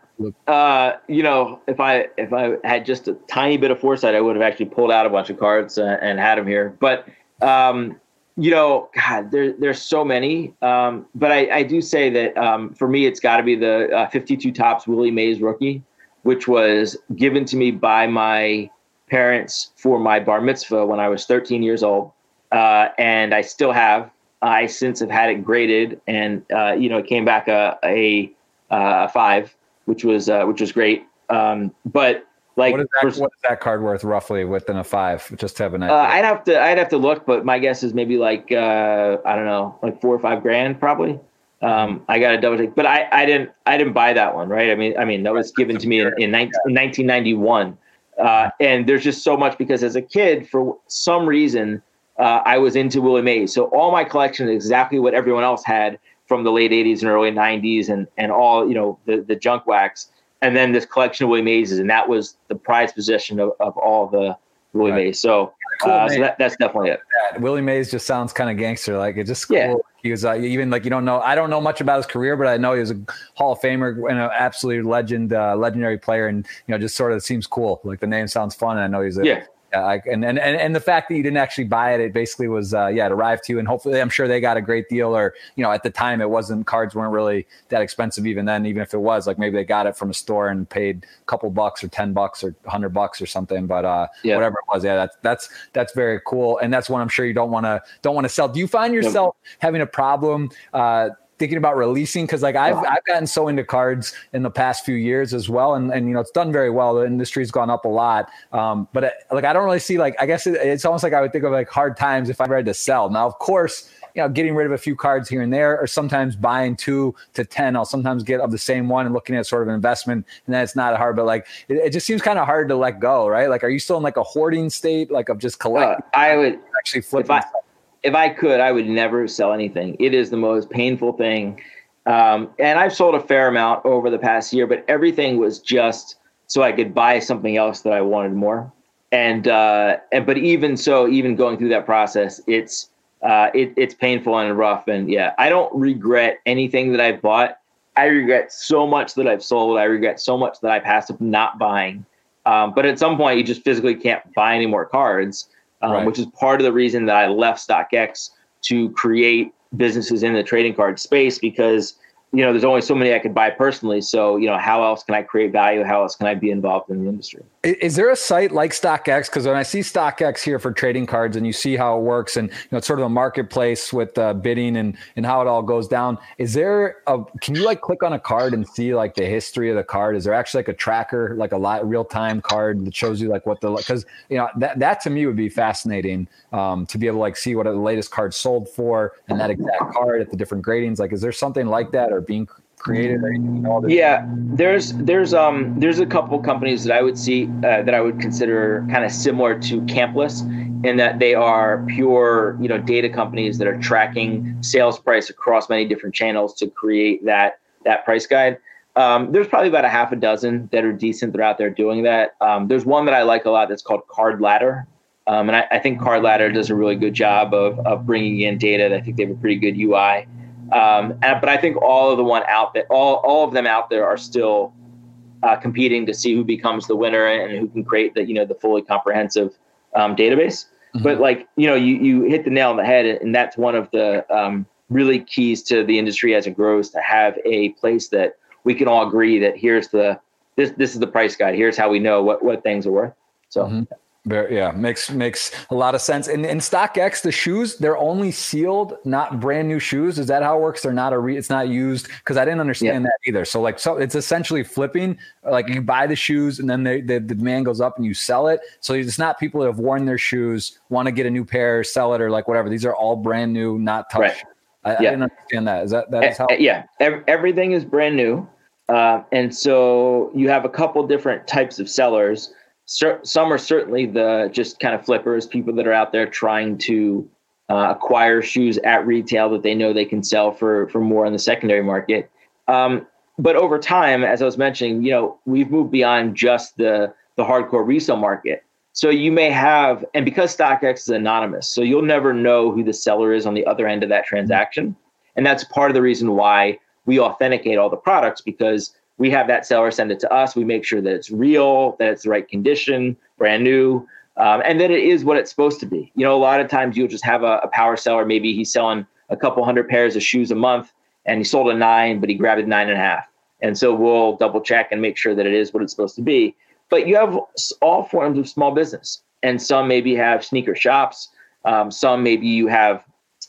uh, you know, if I if I had just a tiny bit of foresight, I would have actually pulled out a bunch of cards uh, and had them here. But um, you know, God, there, there's so many. Um, but I, I, do say that um, for me, it's got to be the uh, 52 Topps Willie Mays rookie, which was given to me by my parents for my bar mitzvah when I was 13 years old. Uh, and I still have. I since have had it graded, and uh, you know, it came back a a, uh, a five, which was uh, which was great. Um, but like what is, that, for, what is that card worth roughly within a five? Just to have an idea. Uh, I'd have to I'd have to look, but my guess is maybe like uh, I don't know, like four or five grand probably. Um, I got to double check, but I, I didn't I didn't buy that one, right? I mean I mean that was given to me in, in, 19, in 1991, uh, and there's just so much because as a kid, for some reason, uh, I was into Willie Mays, so all my collection is exactly what everyone else had from the late 80s and early 90s, and and all you know the the junk wax and then this collection of Willie Mays, and that was the prize possession of, of all the Willie right. Mays. So, cool, uh, so that, that's definitely it. Yeah, Willie Mays just sounds kind of gangster. Like it just cool. Yeah. He was uh, even like you don't know. I don't know much about his career, but I know he was a Hall of Famer and an absolute legend, uh, legendary player, and you know just sort of seems cool. Like the name sounds fun. And I know he's a yeah. I, and, and and the fact that you didn't actually buy it, it basically was uh, yeah, it arrived to you, and hopefully, I'm sure they got a great deal. Or you know, at the time, it wasn't cards weren't really that expensive even then. Even if it was, like maybe they got it from a store and paid a couple bucks or ten bucks or hundred bucks or something. But uh, yeah. whatever it was, yeah, that's that's that's very cool, and that's one I'm sure you don't want to don't want to sell. Do you find yourself yep. having a problem? Uh, thinking about releasing because like I've I've gotten so into cards in the past few years as well, and and you know it's done very well. The industry's gone up a lot, um, but it, uh, like I don't really see like I guess it, it's almost like I would think of like hard times if I tried to sell. Now, of course, you know, getting rid of a few cards here and there, or sometimes buying two to 10. I'll sometimes get of the same one and looking at sort of an investment. And then it's not hard, but like it, it just seems kind of hard to let go, right? Like, are you still in like a hoarding state, like of just collecting? Uh, I would actually flip. If I, could, I would never sell anything. It is the most painful thing um, and I've sold a fair amount over the past year, but everything was just so I could buy something else that I wanted more. And uh, and but even so, even going through that process, it's uh, it, it's painful and rough. And yeah, I don't regret anything that I've bought. I regret so much that I've sold. I regret so much that I passed up not buying. Um, but at some point, you just physically can't buy any more cards, um, right. which is part of the reason that I left StockX to create businesses in the trading card space because you know, there's only so many I could buy personally. So, you know, how else can I create value? How else can I be involved in the industry? Is there a site like StockX? Because when I see StockX here for trading cards and you see how it works and, you know, it's sort of a marketplace with uh, bidding and, and how it all goes down. Is there a, can you like click on a card and see like the history of the card? Is there actually like a tracker, like a lot real time card that shows you like what the, because, you know, that, that to me would be fascinating um, to be able to like see what the latest card sold for and that exact card at the different gradings. Like, is there something like that or being created or anything? yeah, there's there's um there's a couple companies that I would see uh, that I would consider kind of similar to Campless in that they are pure you know data companies that are tracking sales price across many different channels to create that that price guide. Um, there's probably about a half a dozen that are decent that are out there doing that. Um, there's one that I like a lot that's called Card Ladder. Um, and I, I, think Card Ladder does a really good job of, of bringing in data. I think they have a pretty good UI. Um, and, but I think all of the one out there, all, all of them out there are still uh, competing to see who becomes the winner and who can create the, you know, the fully comprehensive um, database. Mm-hmm. But like, you know, you, you hit the nail on the head and that's one of the um, really keys to the industry as it grows to have a place that we can all agree that here's the, this, this is the price guide. Here's how we know what, what things are worth. So mm-hmm. Very, yeah, makes makes a lot of sense. And in StockX, the shoes they're only sealed, not brand new shoes. Is that how it works? They're not a re, it's not used because I didn't understand yeah. that either. So like, so it's essentially flipping. Like you buy the shoes and then they, the the demand goes up and you sell it. So it's not people that have worn their shoes want to get a new pair, sell it or like whatever. These are all brand new, not touched. Right. I, yeah. I didn't understand that. Is that that is how? Yeah, everything is brand new, uh, and so you have a couple different types of sellers some are certainly the just kind of flippers, people that are out there trying to uh, acquire shoes at retail that they know they can sell for for more in the secondary market. Um, but over time, as I was mentioning, you know, we've moved beyond just the the hardcore resale market. So you may have, and because StockX is anonymous, so you'll never know who the seller is on the other end of that transaction. And that's part of the reason why we authenticate all the products because we have that seller send it to us. We make sure that it's real, that it's the right condition, brand new, um, and that it is what it's supposed to be. You know, a lot of times you'll just have a, a, power seller. Maybe he's selling a couple hundred pairs of shoes a month, and he sold a nine, but he grabbed a nine and a half. And so we'll double check and make sure that it is what it's supposed to be. But you have all forms of small business, and some maybe have sneaker shops. Um, some maybe you have,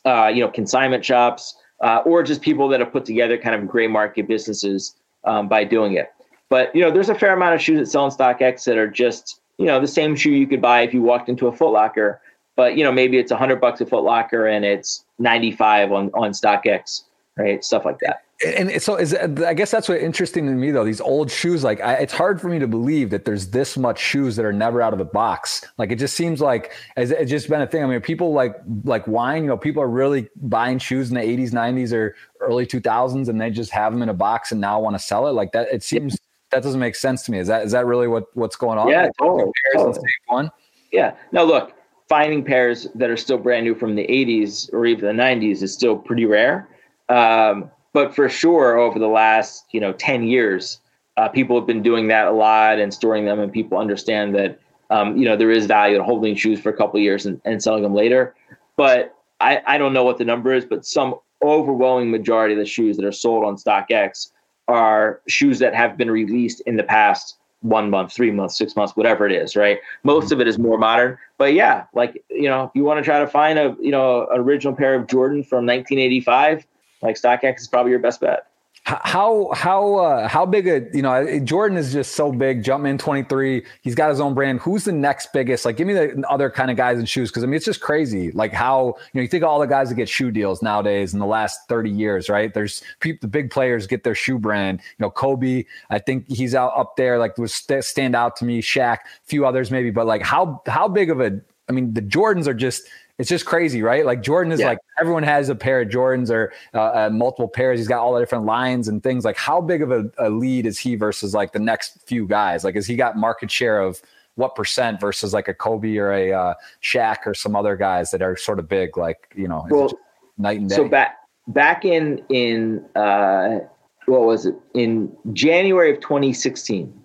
uh, you know, consignment shops, uh, or just people that have put together kind of gray market businesses um, by doing it. But you know, there's a fair amount of shoes that sell on StockX that are just you know the same shoe you could buy if you walked into a Foot Locker, but you know maybe it's hundred bucks a Foot Locker and it's ninety five on on StockX, right? Stuff like that and so is I guess that's what interesting to me though. These old shoes, like I, it's hard for me to believe that there's this much shoes that are never out of the box. Like it just seems like it's just been a thing. I mean, people like like wine. You know, people are really buying shoes in the 80s, 90s, or early 2000s, and they just have them in a box and now want to sell it. Like that, it seems that doesn't make sense to me. Is that is that really what what's going on? Yeah, totally. totally. One. Yeah. Now look, finding pairs that are still brand new from the 80s or even the 90s is still pretty rare. Um, but for sure over the last you know 10 years uh, people have been doing that a lot and storing them and people understand that um, you know there is value in holding shoes for a couple years and, and selling them later but I, I don't know what the number is but some overwhelming majority of the shoes that are sold on StockX are shoes that have been released in the past one month, three months, six months, whatever it is, right? Most of it is more modern. But yeah, like, you know, if you want to try to find a, you know, original pair of Jordan from 1985, like StockX is probably your best bet. How how uh, how big a you know Jordan is just so big. Jumpman twenty three. He's got his own brand. Who's the next biggest? Like, give me the other kind of guys in shoes because I mean it's just crazy. Like how you know you think all the guys that get shoe deals nowadays in the last thirty years, right? There's people, the big players get their shoe brand. You know, Kobe. I think he's out up there. Like was st- stand out to me. Shaq, a few others maybe, but like how how big of a I mean the Jordans are just it's just crazy, right? Like Jordan is yeah. like everyone has a pair of Jordans or uh, uh, multiple pairs. He's got all the different lines and things. Like, how big of a, a, lead is he versus like the next few guys? Like, has he got market share of what percent versus like a Kobe or a uh, Shaq or some other guys that are sort of big? Like, you know, well, night and day. So back back in in uh, what was it in January of 2016?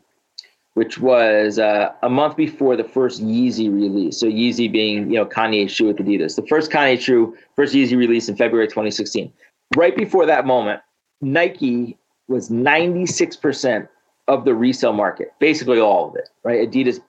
Which was uh, a month before the first Yeezy release. So Yeezy being, you know, Kanye's shoe with Adidas. The first Kanye shoe, first Yeezy release in February 2016. Right before that moment, Nike was 96% of the resale market, basically all of it, right? Adidas,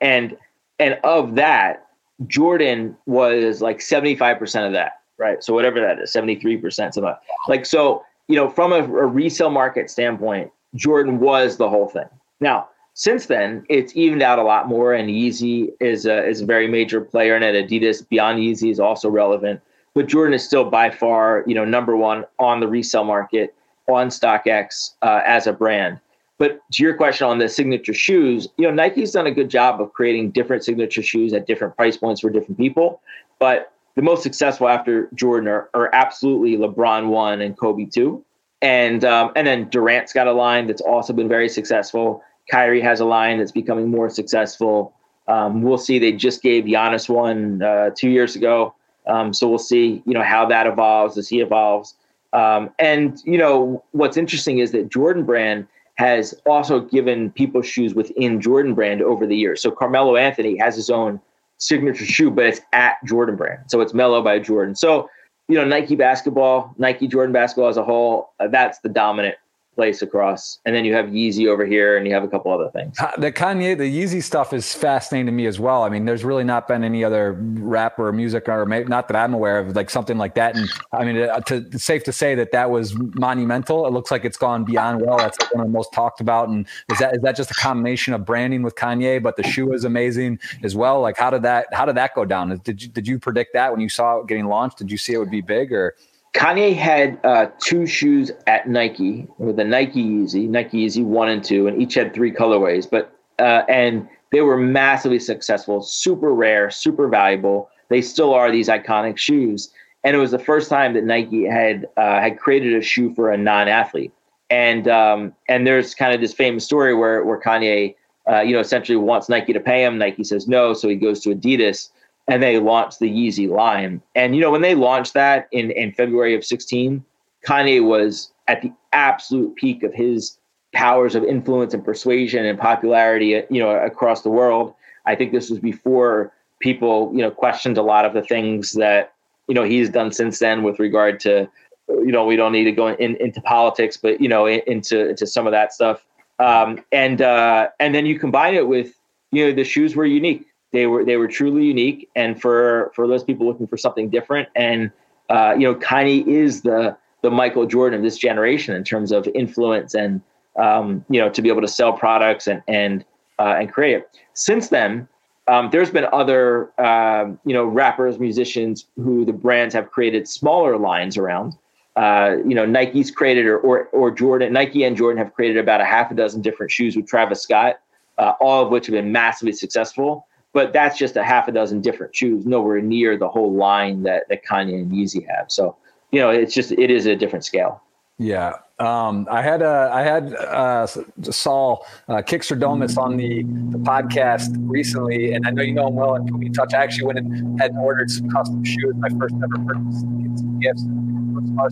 and and of that, Jordan was like 75% of that, right? So whatever that is, 73%, something like so, you know, from a, a resale market standpoint, Jordan was the whole thing. Now, since then, it's evened out a lot more, and Yeezy is a, is a very major player, and Adidas beyond Yeezy is also relevant. But Jordan is still by far, you know, number one on the resale market on StockX uh, as a brand. But to your question on the signature shoes, you know, Nike's done a good job of creating different signature shoes at different price points for different people. But the most successful after Jordan are, are absolutely LeBron one and Kobe two, and um, and then Durant's got a line that's also been very successful. Kyrie has a line that's becoming more successful. Um, we'll see. They just gave Giannis one uh, two years ago, um, so we'll see. You know how that evolves as he evolves. Um, and you know what's interesting is that Jordan Brand has also given people shoes within Jordan Brand over the years. So Carmelo Anthony has his own signature shoe, but it's at Jordan Brand, so it's Melo by Jordan. So you know Nike basketball, Nike Jordan basketball as a whole, uh, that's the dominant place across. And then you have Yeezy over here and you have a couple other things. The Kanye, the Yeezy stuff is fascinating to me as well. I mean, there's really not been any other rapper or music or maybe not that I'm aware of like something like that. And I mean, uh, to, it's safe to say that that was monumental. It looks like it's gone beyond well. That's one of the most talked about. And is that, is that just a combination of branding with Kanye, but the shoe is amazing as well? Like how did that, how did that go down? Did you, did you predict that when you saw it getting launched? Did you see it would be big or? Kanye had uh, two shoes at Nike with the Nike Yeezy, Nike Yeezy one and two, and each had three colorways. But uh, and they were massively successful, super rare, super valuable. They still are these iconic shoes, and it was the first time that Nike had uh, had created a shoe for a non-athlete. And um, and there's kind of this famous story where where Kanye, uh, you know, essentially wants Nike to pay him. Nike says no, so he goes to Adidas and they launched the Yeezy line. And you know, when they launched that in in February of 16, Kanye was at the absolute peak of his powers of influence and persuasion and popularity, you know, across the world. I think this was before people, you know, questioned a lot of the things that you know he's done since then with regard to, you know, we don't need to go in, into politics, but you know, into into some of that stuff. Um, and uh, and then you combine it with, you know, the shoes were unique they were they were truly unique, and for for those people looking for something different, and uh, you know, Kanye is the the Michael Jordan of this generation in terms of influence and um, you know to be able to sell products and and uh, and create it. Since then, um, there's been other um, you know rappers, musicians who the brands have created smaller lines around. Uh, you know, Nike's created or, or or Jordan, Nike and Jordan have created about a half a dozen different shoes with Travis Scott, uh, all of which have been massively successful but that's just a half a dozen different shoes, nowhere near the whole line that, that Kanye and Yeezy have. So, you know, it's just, it is a different scale. Yeah. Um, I had, uh, I had, uh, Saul, uh, Kickstradomis on the, the podcast recently, and I know you know him well and put me in touch. I actually went and had ordered some custom shoes. My first ever purchase, some gifts,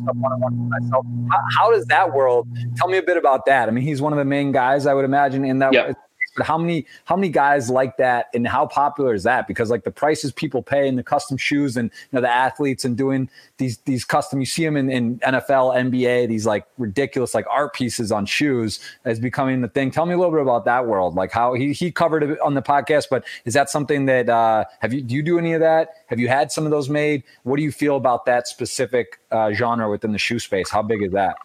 stuff one on one for myself. How, how, does that world? Tell me a bit about that. I mean, he's one of the main guys I would imagine in that. Yep but how many how many guys like that, and how popular is that? Because like the prices people pay and the custom shoes, and you know the athletes and doing these these custom. You see them in, in NFL, NBA, these like ridiculous like art pieces on shoes is becoming the thing. Tell me a little bit about that world, like how he he covered it on the podcast. But is that something that uh, have you do you do any of that? Have you had some of those made? What do you feel about that specific uh, genre within the shoe space? How big is that?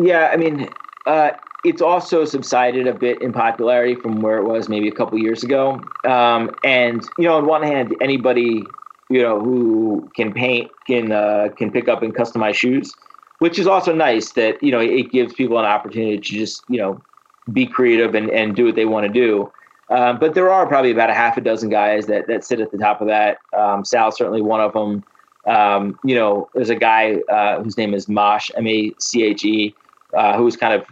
Yeah, I mean, uh, it's also subsided a bit in popularity from where it was maybe a couple years ago. Um, and you know, on one hand, anybody you know who can paint can uh, can pick up and customize shoes, which is also nice. That you know it gives people an opportunity to just you know be creative and, and do what they want to do. Um, but there are probably about a half a dozen guys that that sit at the top of that. Um, certainly one of them. Um, you know, there's a guy uh, whose name is Mache M A C H E, uh, who's kind of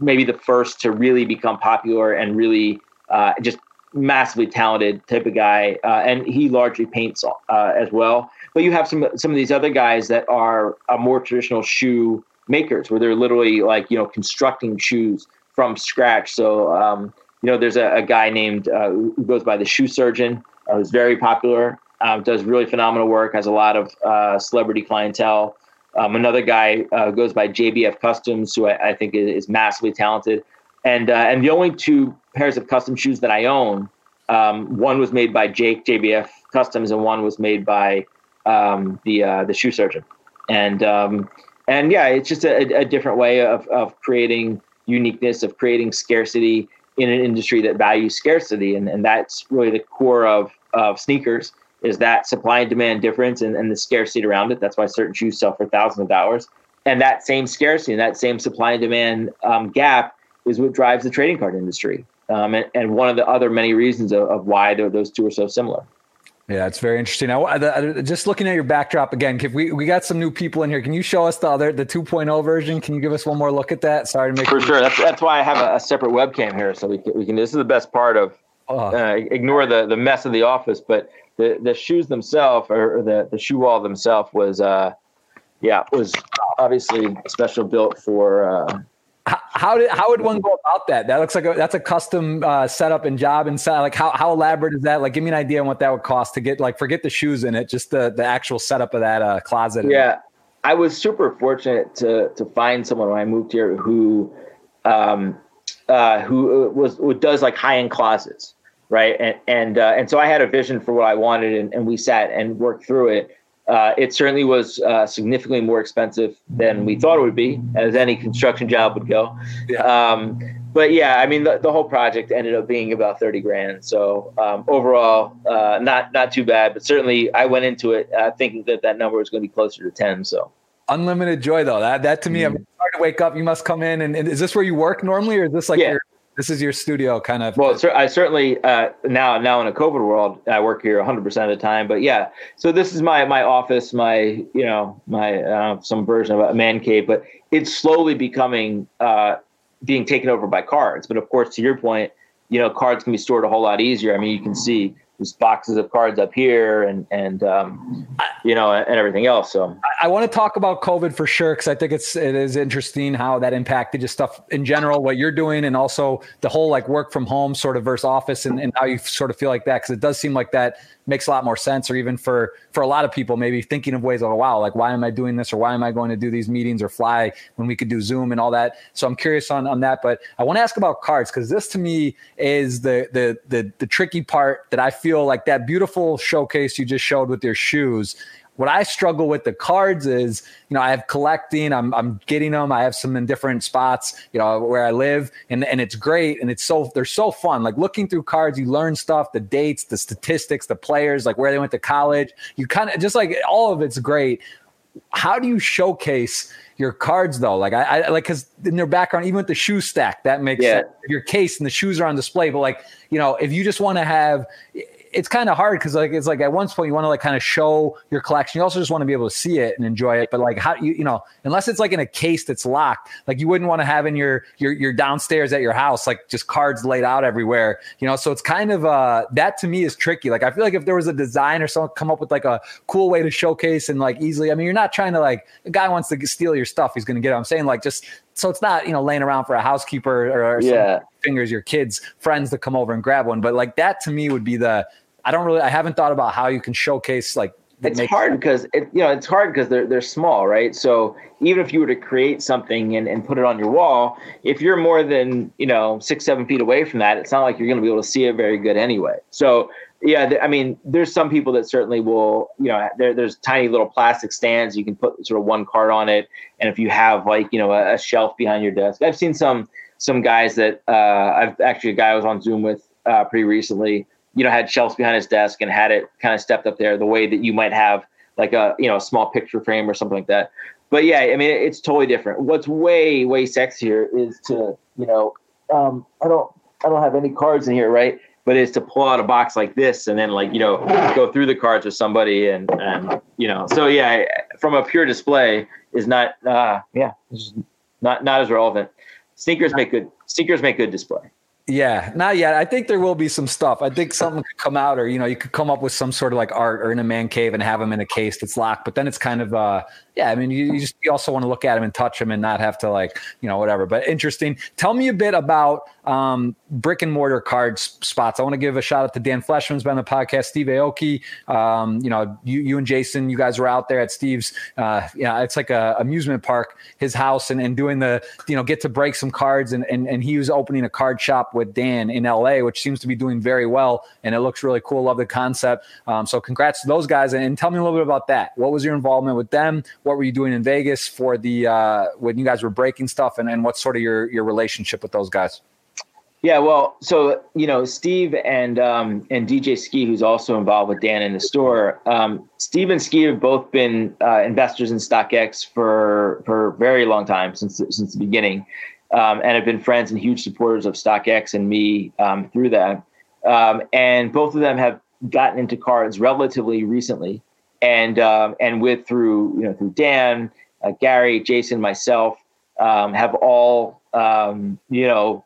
maybe the first to really become popular and really uh, just massively talented type of guy, uh, and he largely paints uh, as well. But you have some some of these other guys that are more traditional shoe makers, where they're literally like you know constructing shoes from scratch. So um, you know, there's a, a guy named uh, who goes by the Shoe Surgeon, who's very popular, does really phenomenal work, has a lot of uh, celebrity clientele. Um, another guy uh, goes by JBF Customs, who I, I think is, is, massively talented. And uh, and the only two pairs of custom shoes that I own, um, one was made by Jake JBF Customs, and one was made by um, the uh, the shoe surgeon. And um, and yeah, it's just a, a different way of of creating uniqueness, of creating scarcity in an industry that values scarcity, and and that's really the core of of sneakers is that supply and demand difference and, and the scarcity around it. That's why certain shoes sell for thousands of dollars. And that same scarcity and that same supply and demand um, gap is what drives the trading card industry. Um, and, and, one of the other many reasons of, of why those two are so similar. Yeah, it's very interesting. I, I, just looking at your backdrop again, we we got some new people in here. Can you show us the other the 2.0 version? Can you give us one more look at that? Sorry to make for sure. That's that's why I have a, a, separate webcam here, so we can, we can. This is the best part of. Uh, ignore the the mess of the office, but the the shoes themselves or the the shoe wall themselves was uh yeah was obviously special built for uh how did how would one go about that? That looks like a, that's a custom uh, setup and job inside. Like how how elaborate is that? Like give me an idea on what that would cost to get like forget the shoes in it, just the the actual setup of that uh, closet. Yeah, I was super fortunate to to find someone when I moved here who um uh, who uh, was who does like high end closets right? And and uh, and so I had a vision for what I wanted, and, and we sat and worked through it. Uh, it certainly was uh, significantly more expensive than we thought it would be, as any construction job would go. Yeah. Um, but yeah, I mean, the, the whole project ended up being about thirty grand. So um, overall, uh, not not too bad. But certainly, I went into it uh, thinking that that number was going to be closer to ten. So unlimited joy, though. That that to me, mm-hmm. I'm hard to wake up. You must come in, and, and, is this where you work normally, or is this like yeah. your this is your studio kind of. Well, I certainly uh, now now in a COVID world, I work here 100 percent of the time. But yeah, so this is my my office, my you know my uh, some version of a man cave, but it's slowly becoming uh, being taken over by cards. But of course, to your point, you know, cards can be stored a whole lot easier. I mean, you can see there's boxes of cards up here and and um, you know and everything else so. I, I want to talk about covid for sure because i think it's it is interesting how that impacted just stuff in general what you're doing and also the whole like work from home sort of versus office and, and how you sort of feel like that because it does seem like that makes a lot more sense or even for for a lot of people maybe thinking of ways of oh, wow like why am i doing this or why am i going to do these meetings or fly when we could do zoom and all that. So i'm curious on on that but i want to ask about cards because this to me is the, the the the tricky part that i feel like that beautiful showcase you just showed with your shoes what I struggle with the cards is, you know, I have collecting, I'm, I'm getting them. I have some in different spots, you know, where I live and, and it's great. And it's so, they're so fun. Like looking through cards, you learn stuff, the dates, the statistics, the players, like where they went to college. You kind of just like all of it's great. How do you showcase your cards though? Like I, I like because in their background, even with the shoe stack, that makes yeah. sense. Your case and the shoes are on display, but like you know, if you just want to have it's kind of hard because like it's like at one point you want to like kind of show your collection. You also just want to be able to see it and enjoy it. But like how you you know unless it's like in a case that's locked, like you wouldn't want to have in your your your downstairs at your house like just cards laid out everywhere. You know, so it's kind of uh that to me is tricky. Like I feel like if there was a design or someone come up with like a cool way to showcase and like easily. I mean, you're not trying to like a guy wants to steal your stuff, he's going to get it. I'm saying like just so it's not you know laying around for a housekeeper or, or yeah. Fingers your kids friends to come over and grab one but like that to me would be the I don't really, I haven't thought about how you can showcase like. It's hard because it, you know it's hard because they're they're small, right? So even if you were to create something and, and put it on your wall, if you're more than you know six seven feet away from that, it's not like you're going to be able to see it very good anyway. So yeah, I mean, there's some people that certainly will, you know, there, there's tiny little plastic stands you can put sort of one card on it, and if you have like you know a, a shelf behind your desk, I've seen some some guys that uh, I've actually a guy I was on Zoom with uh, pretty recently you know, had shelves behind his desk and had it kind of stepped up there the way that you might have like a, you know, a small picture frame or something like that. But yeah, I mean, it's totally different. What's way, way sexier is to, you know, um, I don't, I don't have any cards in here, right? But is to pull out a box like this and then like, you know, go through the cards with somebody and, and, you know, so yeah, from a pure display is not, uh, yeah, not, not as relevant. Sneakers make good, sneakers make good display. Yeah, not yet. I think there will be some stuff. I think something could come out, or you know, you could come up with some sort of like art or in a man cave and have them in a case that's locked. But then it's kind of uh, yeah, I mean, you, you, just you also want to look at them and touch them and not have to like you know whatever. But interesting. Tell me a bit about um, brick and mortar cards spots. I want to give a shout out to Dan Fleyshman's been on the podcast. Steve Aoki, um, you know, you you and Jason, you guys were out there at Steve's. Uh, yeah, it's like a amusement park, his house, and, and doing the you know get to break some cards, and and and he was opening a card shop with Dan in L.A., which seems to be doing very well, and it looks really cool. Love the concept. Um, so congrats to those guys, and, and tell me a little bit about that. What was your involvement with them? What were you doing in Vegas for the uh, when you guys were breaking stuff, and, and what's sort of your your relationship with those guys? Yeah, well, so you know, Steve and um, and DJ Skee, who's also involved with Dan in the store. Um, Steve and Skee have both been uh, investors in StockX for for a very long time since since the beginning, um, and have been friends and huge supporters of StockX and me um, through that. Um, and both of them have gotten into cards relatively recently and um, and with through you know through Dan, uh, Gary, Jason, myself have all you know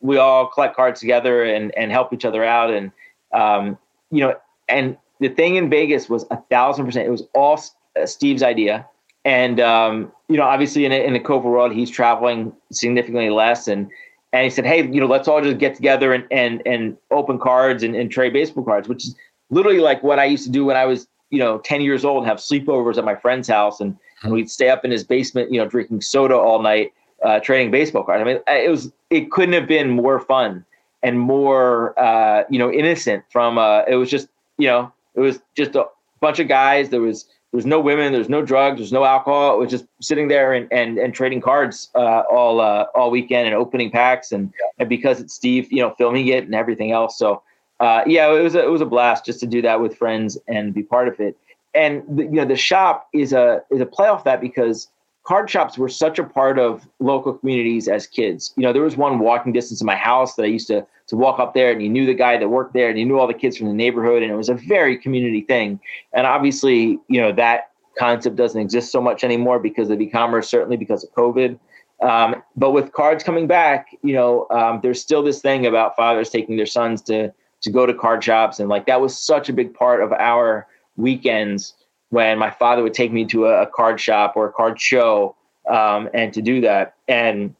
we all collect cards together and and help each other out. And um, you know and the thing in Vegas was a thousand percent it was all uh, Steve's idea. And um, you know obviously in a, in the COVID world he's traveling significantly less. And and he said hey you know let's all just get together and and and open cards and, and trade baseball cards which is literally like what I used to do when I was you know, 10 years old and have sleepovers at my friend's house. And, and we'd stay up in his basement, you know, drinking soda all night, uh, trading baseball cards. I mean, it was, it couldn't have been more fun and more, uh, you know, innocent from, uh, it was just, you know, it was just a bunch of guys. There was, there was no women, There was no drugs, There was no alcohol. It was just sitting there and, and, and trading cards, uh, all, uh, all weekend and opening packs. And, and because it's Steve, you know, filming it and everything else. So, uh, yeah, it was a, it was a blast just to do that with friends and be part of it. And the, you know, the shop is a is a play off that because card shops were such a part of local communities as kids. You know, there was one walking distance in my house that I used to to walk up there, and you knew the guy that worked there, and you knew all the kids from the neighborhood, and it was a very community thing. And obviously, you know, that concept doesn't exist so much anymore because of e-commerce, certainly because of COVID. Um, but with cards coming back, you know, um, there's still this thing about fathers taking their sons to to go to card shops and like that was such a big part of our weekends when my father would take me to a, a card shop or a card show um, and to do that. And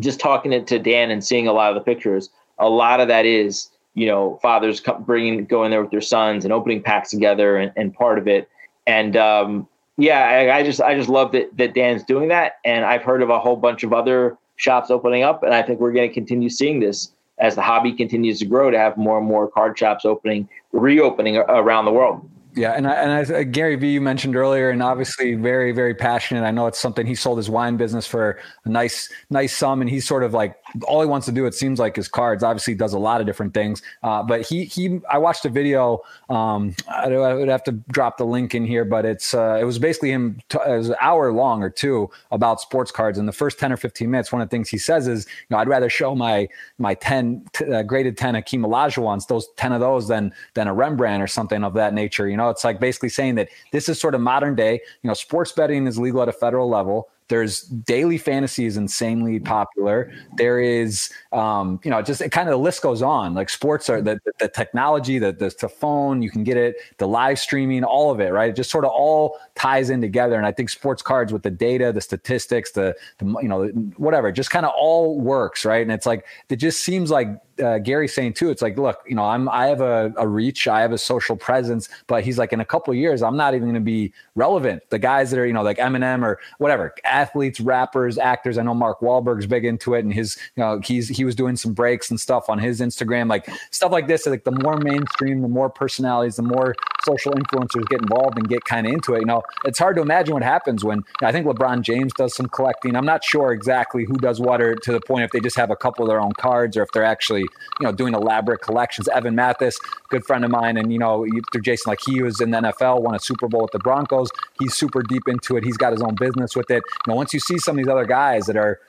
just talking to Dan and seeing a lot of the pictures a lot of that is you know fathers bringing going there with their sons and opening packs together and, and part of it. And um, yeah I, I, just i just love that that dan's doing that. And i've heard of a whole bunch of other shops opening up. And i think we're going to continue seeing this as the hobby continues to grow to have more and more card shops opening, reopening around the world. Yeah, and I, and as uh, Gary Vee you mentioned earlier, and obviously very very passionate. I know it's something he sold his wine business for a nice nice sum, and he's sort of like all he wants to do. It seems like his cards. Obviously, does a lot of different things. Uh, but he he I watched a video. Um, I, I, would have to drop the link in here, but it's uh, it was basically him. T- it was an hour long or two about sports cards. And the first ten or fifteen minutes, one of the things he says is, you know, I'd rather show my my ten t- uh, graded ten Hakeem Olajuwons, those ten of those, than than a Rembrandt or something of that nature. You know know, it's like basically saying that this is sort of modern day. You know, sports betting is legal at a federal level. There's daily fantasy is insanely popular. There is, um, you know, just it kind of the list goes on. Like sports are the, the, technology, the, the, the phone, you can get it, the live streaming, all of it, right? It just sort of all ties in together. And I think sports cards with the data, the statistics, the, the you know, whatever, just kind of all works, right? And it's like it just seems like uh, Gary's saying too. It's like, look, you know, I'm I have a, a reach, I have a social presence, but he's like, in a couple years, I'm not even going to be relevant. The guys that are, you know, like Eminem or whatever, athletes, rappers, actors. I know Mark Wahlberg's big into it, and his, you know, he's he was doing some breaks and stuff on his Instagram, like stuff like this. Like the more mainstream, the more personalities, the more social influencers get involved and get kind of into it. You know, it's hard to imagine what happens when I think LeBron James does some collecting. I'm not sure exactly who does what, or to the point if they just have a couple of their own cards, or if they're actually you know, doing elaborate collections. Evan Mathis, good friend of mine, and you know, through Jason, like he was in the NFL, won a Super Bowl with the Broncos. He's super deep into it. He's got his own business with it. You know, once you see some of these other guys that are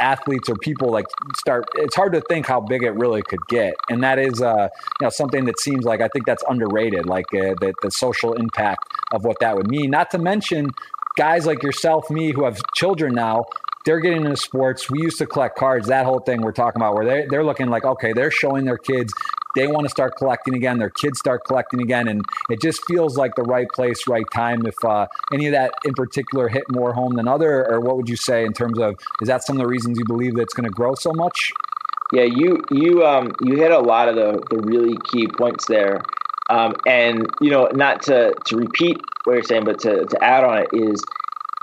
athletes or people like start it's hard to think how big it really could get and that is uh you know something that seems like i think that's underrated like uh, the, the social impact of what that would mean not to mention guys like yourself me who have children now they're getting into sports. We used to collect cards. That whole thing we're talking about, where they they're looking like, okay, they're showing their kids they want to start collecting again. Their kids start collecting again, and it just feels like the right place, right time. If uh, any of that in particular hit more home than other, or what would you say in terms of is that some of the reasons you believe that it's going to grow so much? Yeah, you you um you hit a lot of the the really key points there, um, and you know not to to repeat what you're saying, but to to add on it is,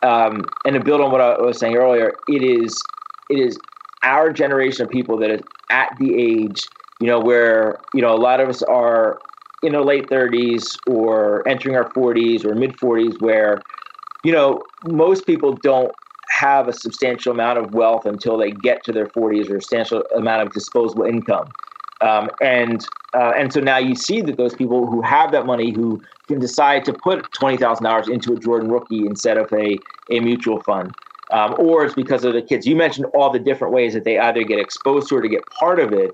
um, and to build on what I was saying earlier, it is it is our generation of people that is at the age you know, where, you know, a lot of us are in our late 30s or entering our 40s or mid 40s, where, you know, most people don't have a substantial amount of wealth until they get to their 40s or a substantial amount of disposable income. Um, and uh, and so now you see that those people who have that money who can decide to put twenty thousand dollars into a Jordan rookie instead of a a mutual fund, um, or it's because of the kids. You mentioned all the different ways that they either get exposed to or to get part of it,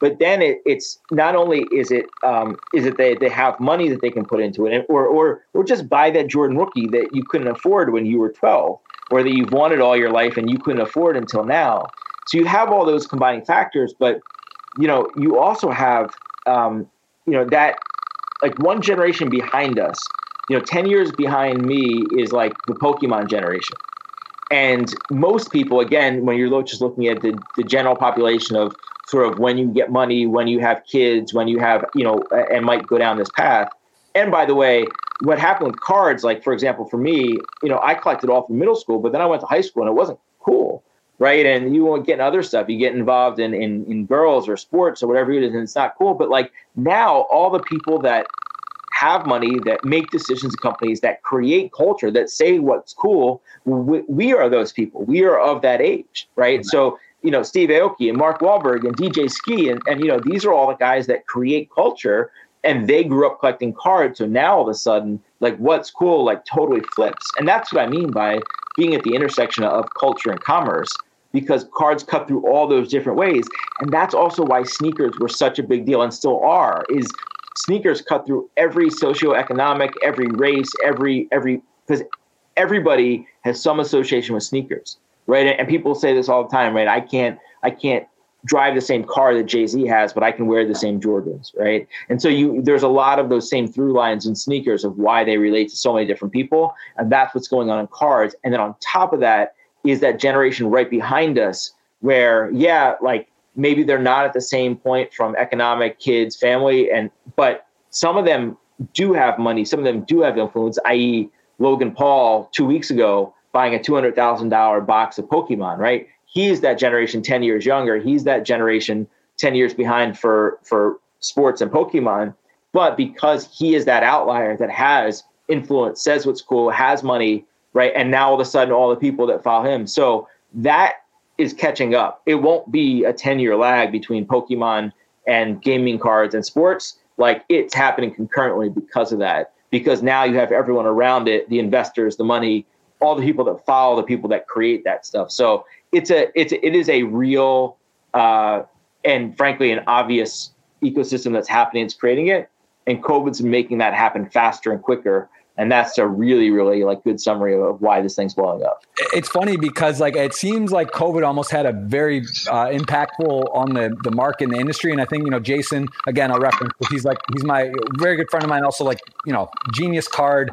but then it, it's not only is it um, is it they, they have money that they can put into it, or or or just buy that Jordan rookie that you couldn't afford when you were 12, or that you've wanted all your life and you couldn't afford until now. So you have all those combining factors, but you know you also have um, you know that like one generation behind us. You know, 10 years behind me is like the Pokemon generation. And most people, again, when you're just looking at the, the general population of sort of when you get money, when you have kids, when you have, you know, and might go down this path. And by the way, what happened with cards, like for example, for me, you know, I collected all from middle school, but then I went to high school and it wasn't cool, right? And you won't get in other stuff. You get involved in, in in girls or sports or whatever it is, and it's not cool. But like now, all the people that have money, that make decisions in companies, that create culture, that say what's cool, we, we are those people. We are of that age, right? Mm-hmm. So you know, Steve Aoki and Mark Wahlberg and DJ Skee. And, and, you know, these are all the guys that create culture and they grew up collecting cards. So now all of a sudden, like what's cool, like totally flips. And that's what I mean by being at the intersection of culture and commerce because cards cut through all those different ways. And that's also why sneakers were such a big deal and still are is sneakers cut through every socioeconomic, every race, every, every, because everybody has some association with sneakers right? And people say this all the time, right? I can't, I can't drive the same car that Jay Z has, but I can wear the same Jordans, right? And so you, there's a lot of those same through lines in sneakers of why they relate to so many different people, and that's what's going on in cars. And then on top of that is that generation right behind us, where yeah, like maybe they're not at the same point from economic, kids, family, and but some of them do have money, some of them do have influence, i.e. Logan Paul two weeks ago buying a $200,000 box of Pokemon, right? He's that generation 10 years younger. He's that generation 10 years behind for, for sports and Pokemon. But because he is that outlier that has influence, says what's cool, has money, right? And now all of a sudden, all the people that follow him. So that is catching up. It won't be a 10 year lag between Pokemon and gaming cards and sports. Like it's happening concurrently because of that. Because now you have everyone around it, the investors, the money, all the people that follow the people that create that stuff. So it's a it's a, it is a real uh, and frankly an obvious ecosystem that's happening. It's creating it, and COVID's making that happen faster and quicker. And that's a really, really like good summary of why this thing's blowing up. It's funny because like it seems like COVID almost had a very uh, impactful on the the market and the industry. And I think you know Jason again, I'll reference. He's like he's my very good friend of mine. Also like you know genius card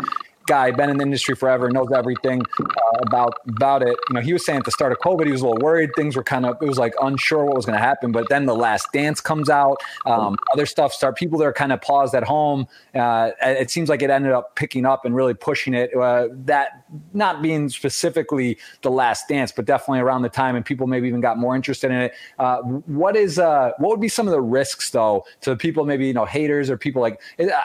guy, been in the industry forever, knows everything uh, about about it. You know, he was saying at the start of COVID, he was a little worried. Things were kind of, it was like unsure what was going to happen. But then the Last Dance comes out, um, other stuff start. People that are kind of paused at home. Uh, it seems like it ended up picking up and really pushing it. Uh, that not being specifically the Last Dance, but definitely around the time, and people maybe even got more interested in it. Uh, what is uh, what would be some of the risks though to people maybe you know haters or people like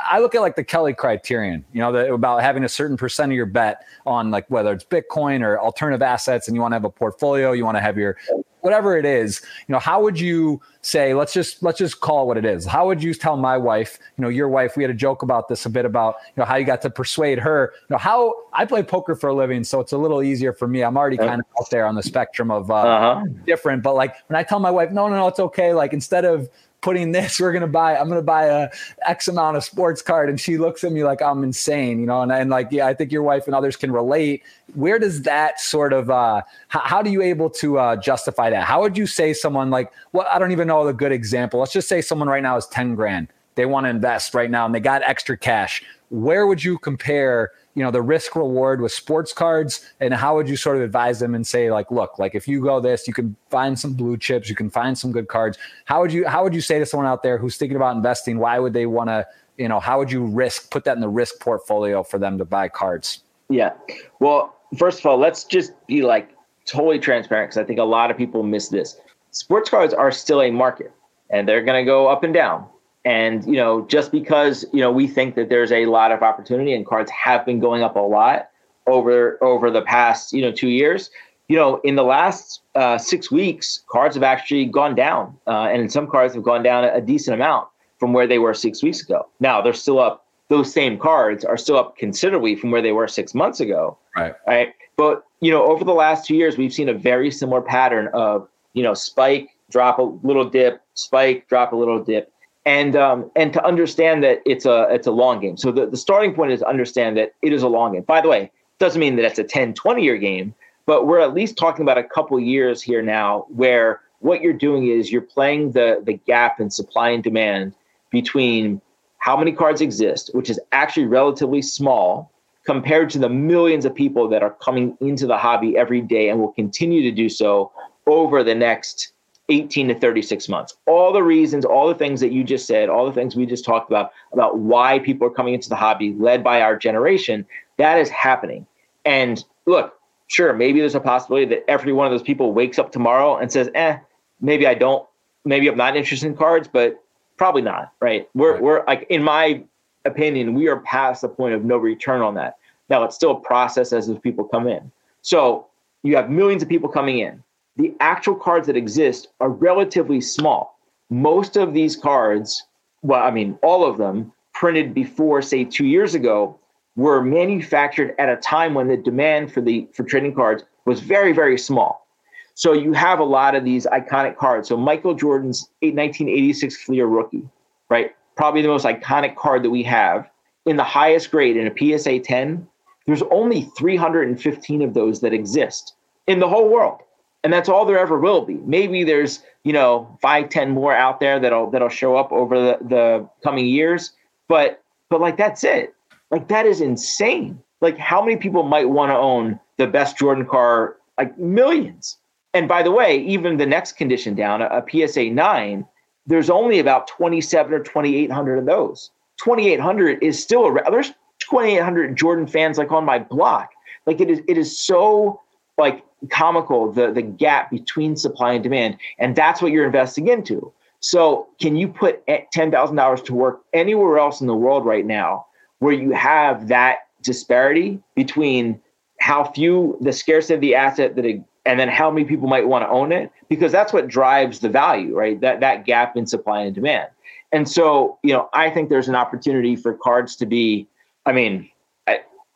I look at like the Kelly criterion, you know, the, about having a certain percent of your bet on like whether it's Bitcoin or alternative assets, and you want to have a portfolio, you want to have your whatever it is, you know, how would you say, let's just let's just call it what it is. How would you tell my wife, you know, your wife, we had a joke about this a bit about, you know, how you got to persuade her, you know, how I play poker for a living, so it's a little easier for me. I'm already kind of out there on the spectrum of uh, uh-huh. different, but like when I tell my wife, no, no, no, it's okay. Like instead of putting this. We're gonna buy. I'm gonna buy a X amount of sports card, and she looks at me like I'm insane, you know. And, and like, yeah, I think your wife and others can relate. Where does that sort of? Uh, how, how do you able to uh, justify that? How would you say someone like? Well, I don't even know a good example. Let's just say someone right now is ten grand. They want to invest right now, and they got extra cash. Where would you compare? You know the risk reward with sports cards and how would you sort of advise them and say like look like if you go this you can find some blue chips you can find some good cards. How would you how would you say to someone out there who's thinking about investing why would they want to you know how would you risk put that in the risk portfolio for them to buy cards? Yeah. Well first of all let's just be like totally transparent because i think a lot of people miss this. Sports cards are still a market and they're going to go up and down and you know, just because you know we think that there's a lot of opportunity and cards have been going up a lot over over the past you know two years, you know, in the last uh, six weeks, cards have actually gone down, uh, and some cards have gone down a, decent amount from where they were six weeks ago. Now they're still up. Those same cards are still up considerably from where they were six months ago. Right. Right. But you know, over the last two years, we've seen a very similar pattern of you know spike, drop a little dip, spike, drop a little dip and um, and to understand that it's a it's a long game. So the, the starting point is understand that it is a long game. By the way, doesn't mean that it's a 10, 20 year game, but we're at least talking about a couple years here now where what you're doing is you're playing the the gap in supply and demand between how many cards exist, which is actually relatively small compared to the millions of people that are coming into the hobby every day and will continue to do so over the next 18 to 36 months. All the reasons, all the things that you just said, all the things we just talked about, about why people are coming into the hobby led by our generation, that is happening. And look, sure, maybe there's a possibility that every one of those people wakes up tomorrow and says, eh, maybe I don't, maybe I'm not interested in cards, but probably not, right? We're, right. we're like, in my opinion, we are past the point of no return on that. Now it's still a process as those people come in. So you have millions of people coming in the actual cards that exist are relatively small. Most of these cards, well, I mean, all of them printed before, say, two years ago, were manufactured at a time when the demand for the for trading cards was very, very small. So you have a lot of these iconic cards. So Michael Jordan's 1986 Fleer rookie, right? Probably the most iconic card that we have in the highest grade in a PSA 10. There's only 315 of those that exist in the whole world and that's all there ever will be. Maybe there's you know five, ten more out there that'll that'll show up over the, the coming years, but but like that's it. Like that is insane. Like how many people might want to own the best Jordan car? Like millions. And by the way, even the next condition down, a, a PSA nine, there's only about 27 or 2,800 of those. 2,800 is still a there's 2,800 Jordan fans like on my block. Like it is it is so like comical the the gap between supply and demand and that's what you're investing into. So can you put $10,000 to work anywhere else in the world right now where you have that disparity between how few the scarcity of the asset that it, and then how many people might want to own it? Because that's what drives the value right? That that gap in supply and demand. And so you know i think there's an opportunity for cards to be i mean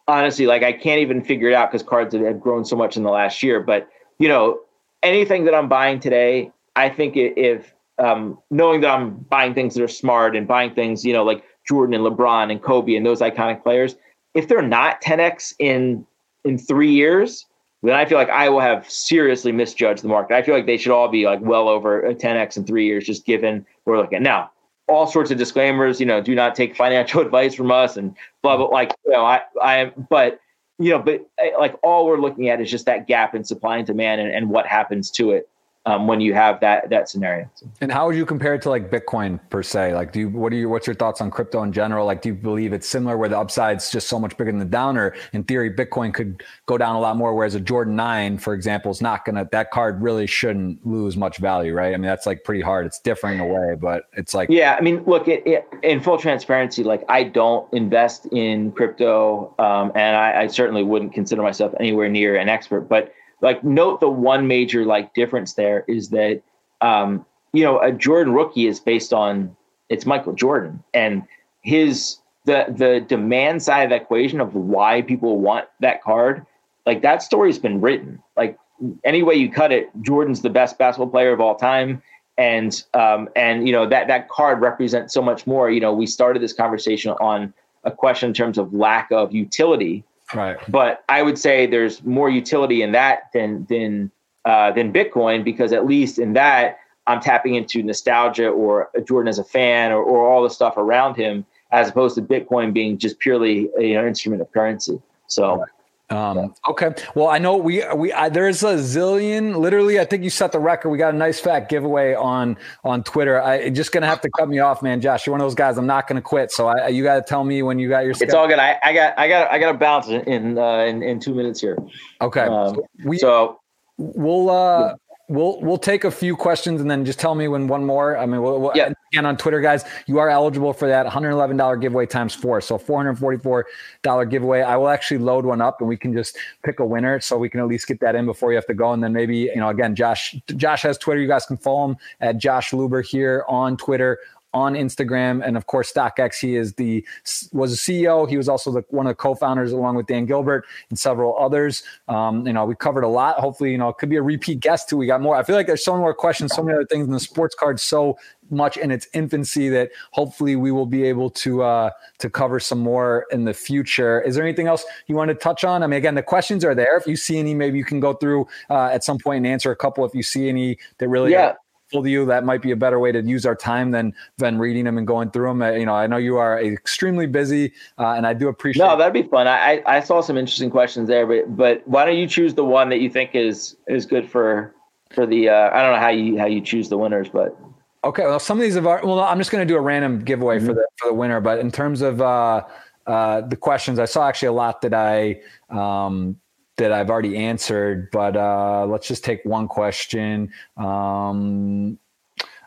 honestly, like I can't even figure it out because cards have grown so much in the last year. But you know, anything that I'm buying today, I think if um, knowing that I'm buying things that are smart and buying things, you know, like Jordan and LeBron and Kobe and those iconic players, if they're not 10x in in three years, then I feel like I will have seriously misjudged the market. I feel like they should all be like well over a 10x in three years, just given we're looking at now all sorts of disclaimers, you know, do not take financial *laughs* advice from us and blah, blah, like, you know, I, I but, you know, but eh, like all we're looking at is just that gap in supply and demand and, and what happens to it um, when you have that that scenario. And how would you compare it to like Bitcoin per se? Like, do you what are you what's your thoughts on crypto in general? Like, do you believe it's similar where the upside's just so much bigger than the downer? In theory, Bitcoin could go down a lot more, whereas a Jordan Nine, for example, is not gonna. That card really shouldn't lose much value, right? I mean, that's like pretty hard. It's different in a way, but it's like yeah. I mean, look, it, it, in full transparency, like I don't invest in crypto, um, and I, I certainly wouldn't consider myself anywhere near an expert, but like note the one major like difference there is that um, you know a Jordan rookie is based on it's Michael Jordan. And his the the demand side of the equation of why people want that card like that story's been written. Like any way you cut it Jordan's the best basketball player of all time. And um, and you know that that card represents so much more. You know, we started this conversation on a question in terms of lack of utility, right? But I would say there's more utility in that than than uh, than Bitcoin because at least in that I'm tapping into nostalgia or Jordan as a fan or, or all the stuff around him, as opposed to Bitcoin being just purely you know, instrument of currency. So. Right. Um, okay. Well, I know we we I, there's a zillion. Literally, I think you set the record. We got a nice fat giveaway on on Twitter. I just gonna have to cut me off, man. Josh, you're one of those guys. I'm not gonna quit. So I, you got to tell me when you got your. It's all good. I, I got I got I got to bounce in uh, in in two minutes here. Okay. Um, so, we, so we'll uh We'll we'll take a few questions and then just tell me when one more. I mean, we'll, we'll, yeah. again on Twitter, guys, you are eligible for that $111 giveaway times four, so $444 giveaway. I will actually load one up and we can just pick a winner, so we can at least get that in before you have to go. And then maybe you know, again, Josh Josh has Twitter. You guys can follow him at Josh Luber here on Twitter on Instagram, and of course StockX. He is the was a CEO. He was also the, one of the co-founders, along with Dan Gilbert and several others. Um, you know, we covered a lot. Hopefully, you know, it could be a repeat guest too. We got more. I feel like there's so many more questions, so many other things, in the sports card so much in its infancy that hopefully we will be able to uh, to cover some more in the future. Is there anything else you want to touch on? I mean, again, the questions are there. If you see any, maybe you can go through uh, at some point and answer a couple. If you see any that really yeah to you. That might be a better way to use our time than than reading them and going through them uh, you know i know you are extremely busy uh, and i do appreciate no that'd be fun. I, I saw some interesting questions there but but why don't you choose the one that you think is is good for for the uh, i don't know how you how you choose the winners but. Okay well some of these have well i'm just going to do a random giveaway mm-hmm. for the for the winner but in terms of uh uh the questions i saw actually a lot that i um that I've already answered, but uh, let's just take one question. Um,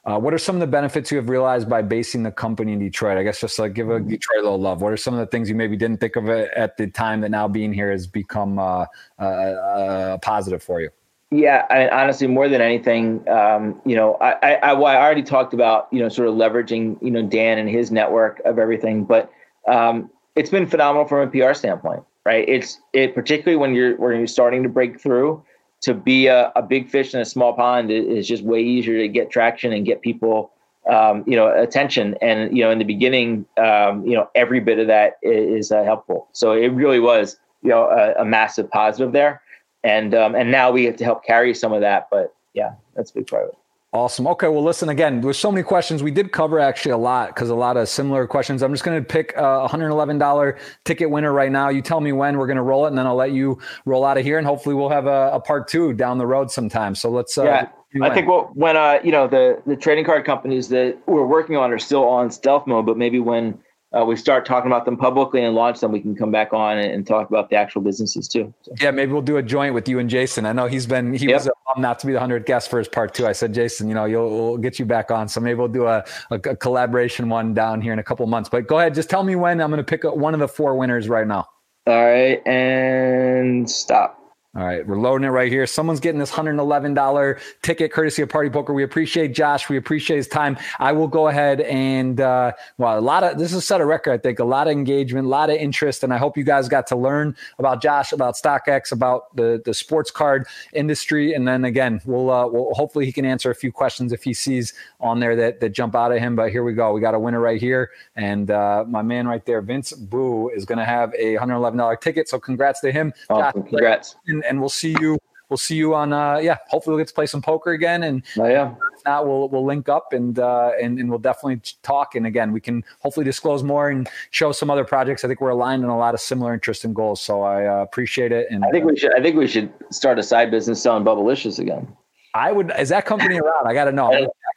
uh, what are some of the benefits you have realized by basing the company in Detroit? I guess just like give a mm-hmm. Detroit a little love. What are some of the things you maybe didn't think of it at the time that now being here has become uh, uh, uh positive for you? Yeah, I honestly, more than anything, um, you know, I, I, I, already talked about, you know, sort of leveraging, you know, Dan and his network of everything, but um, it's been phenomenal from a PR standpoint right? It's it particularly when you're when you're starting to break through. To be a, a big fish in a small pond is just way easier to get traction and get people, um, you know, attention. And you know, in the beginning, um, you know, every bit of that is, uh, helpful. So it really was, you know, a, a massive positive there. And um, and now we have to help carry some of that. But yeah, that's a big part of it. Awesome. Okay. Well, listen again. There's so many questions. We did cover actually a lot because a lot of similar questions. I'm just going to pick a $111 ticket winner right now. You tell me when we're going to roll it, and then I'll let you roll out of here. And hopefully, we'll have a, a part two down the road sometime. So let's. Uh, yeah. I think well, when uh, you know the the trading card companies that we're working on are still on stealth mode, but maybe when uh, we start talking about them publicly and launch them, we can come back on and, and talk about the actual businesses too. So. Yeah, maybe we'll do a joint with you and Jason. I know he's been he yep. was a, not to be the hundredth guest for his part two. I said, Jason, you know, you'll we'll get you back on, so maybe we'll do a, a, a collaboration one down here in a couple months. But go ahead, just tell me when. I'm going to pick up one of the four winners right now. All right, and stop. All right, we're loading it right here. Someone's getting this $111 ticket courtesy of Party Poker. We appreciate Josh. We appreciate his time. I will go ahead and, uh, well, a lot of this is set a record, I think, a lot of engagement, a lot of interest. And I hope you guys got to learn about Josh, about StockX, about the, the sports card industry. And then again, we'll, uh, we'll hopefully he can answer a few questions if he sees on there that, that jump out at him. But here we go. We got a winner right here. And uh, my man right there, Vince Boo, is going to have a $111 ticket. So congrats to him. Awesome. Josh, congrats and, we'll see you. We'll see you on. Uh, yeah, hopefully we'll get to play some poker again, and oh, yeah. if not, we'll we'll link up and uh, and and we'll definitely talk. And again, we can hopefully disclose more and show some other projects. I think we're aligned on a lot of similar interests and goals. So I uh, appreciate it. And I think we should. I think we should start a side business selling Bubblicious again. I would. Is that company around? I got to know.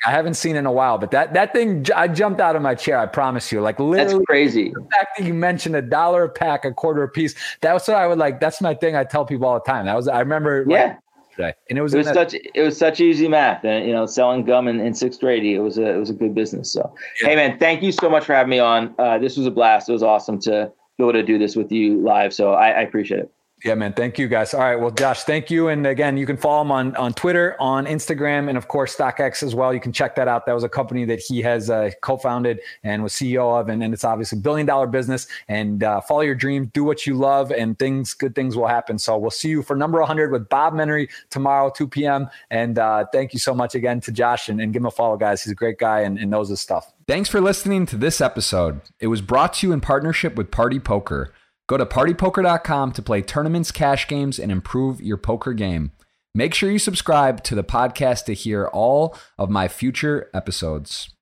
I haven't seen in a while, but that that thing, I jumped out of my chair. I promise you. Like literally, that's crazy. The fact that you mentioned a dollar a pack, a quarter a piece. That was what I would like. That's my thing. I tell people all the time. That was. I remember. Yeah. Like, and it was. It was such. It was such easy math, and you know, selling gum in, in sixth grade, it was a it was a good business. So, yeah. hey man, thank you so much for having me on. Uh, this was a blast. It was awesome to be able to do this with you live. So I, I appreciate it. Yeah, man. Thank you guys. All right. Well, Josh, thank you. And again, you can follow him on, on Twitter, on Instagram, and of course, StockX as well. You can check that out. That was a company that he has uh, co founded and was CEO of. And, and it's obviously a billion dollar business. And uh, follow your dream, do what you love, and things, good things will happen. So we'll see you for number 100 with Bob Menery tomorrow, 2 p.m. And uh, thank you so much again to Josh and, and give him a follow, guys. He's a great guy and, and knows his stuff. Thanks for listening to this episode. It was brought to you in partnership with Party Poker. Go to partypoker.com to play tournaments, cash games, and improve your poker game. Make sure you subscribe to the podcast to hear all of my future episodes.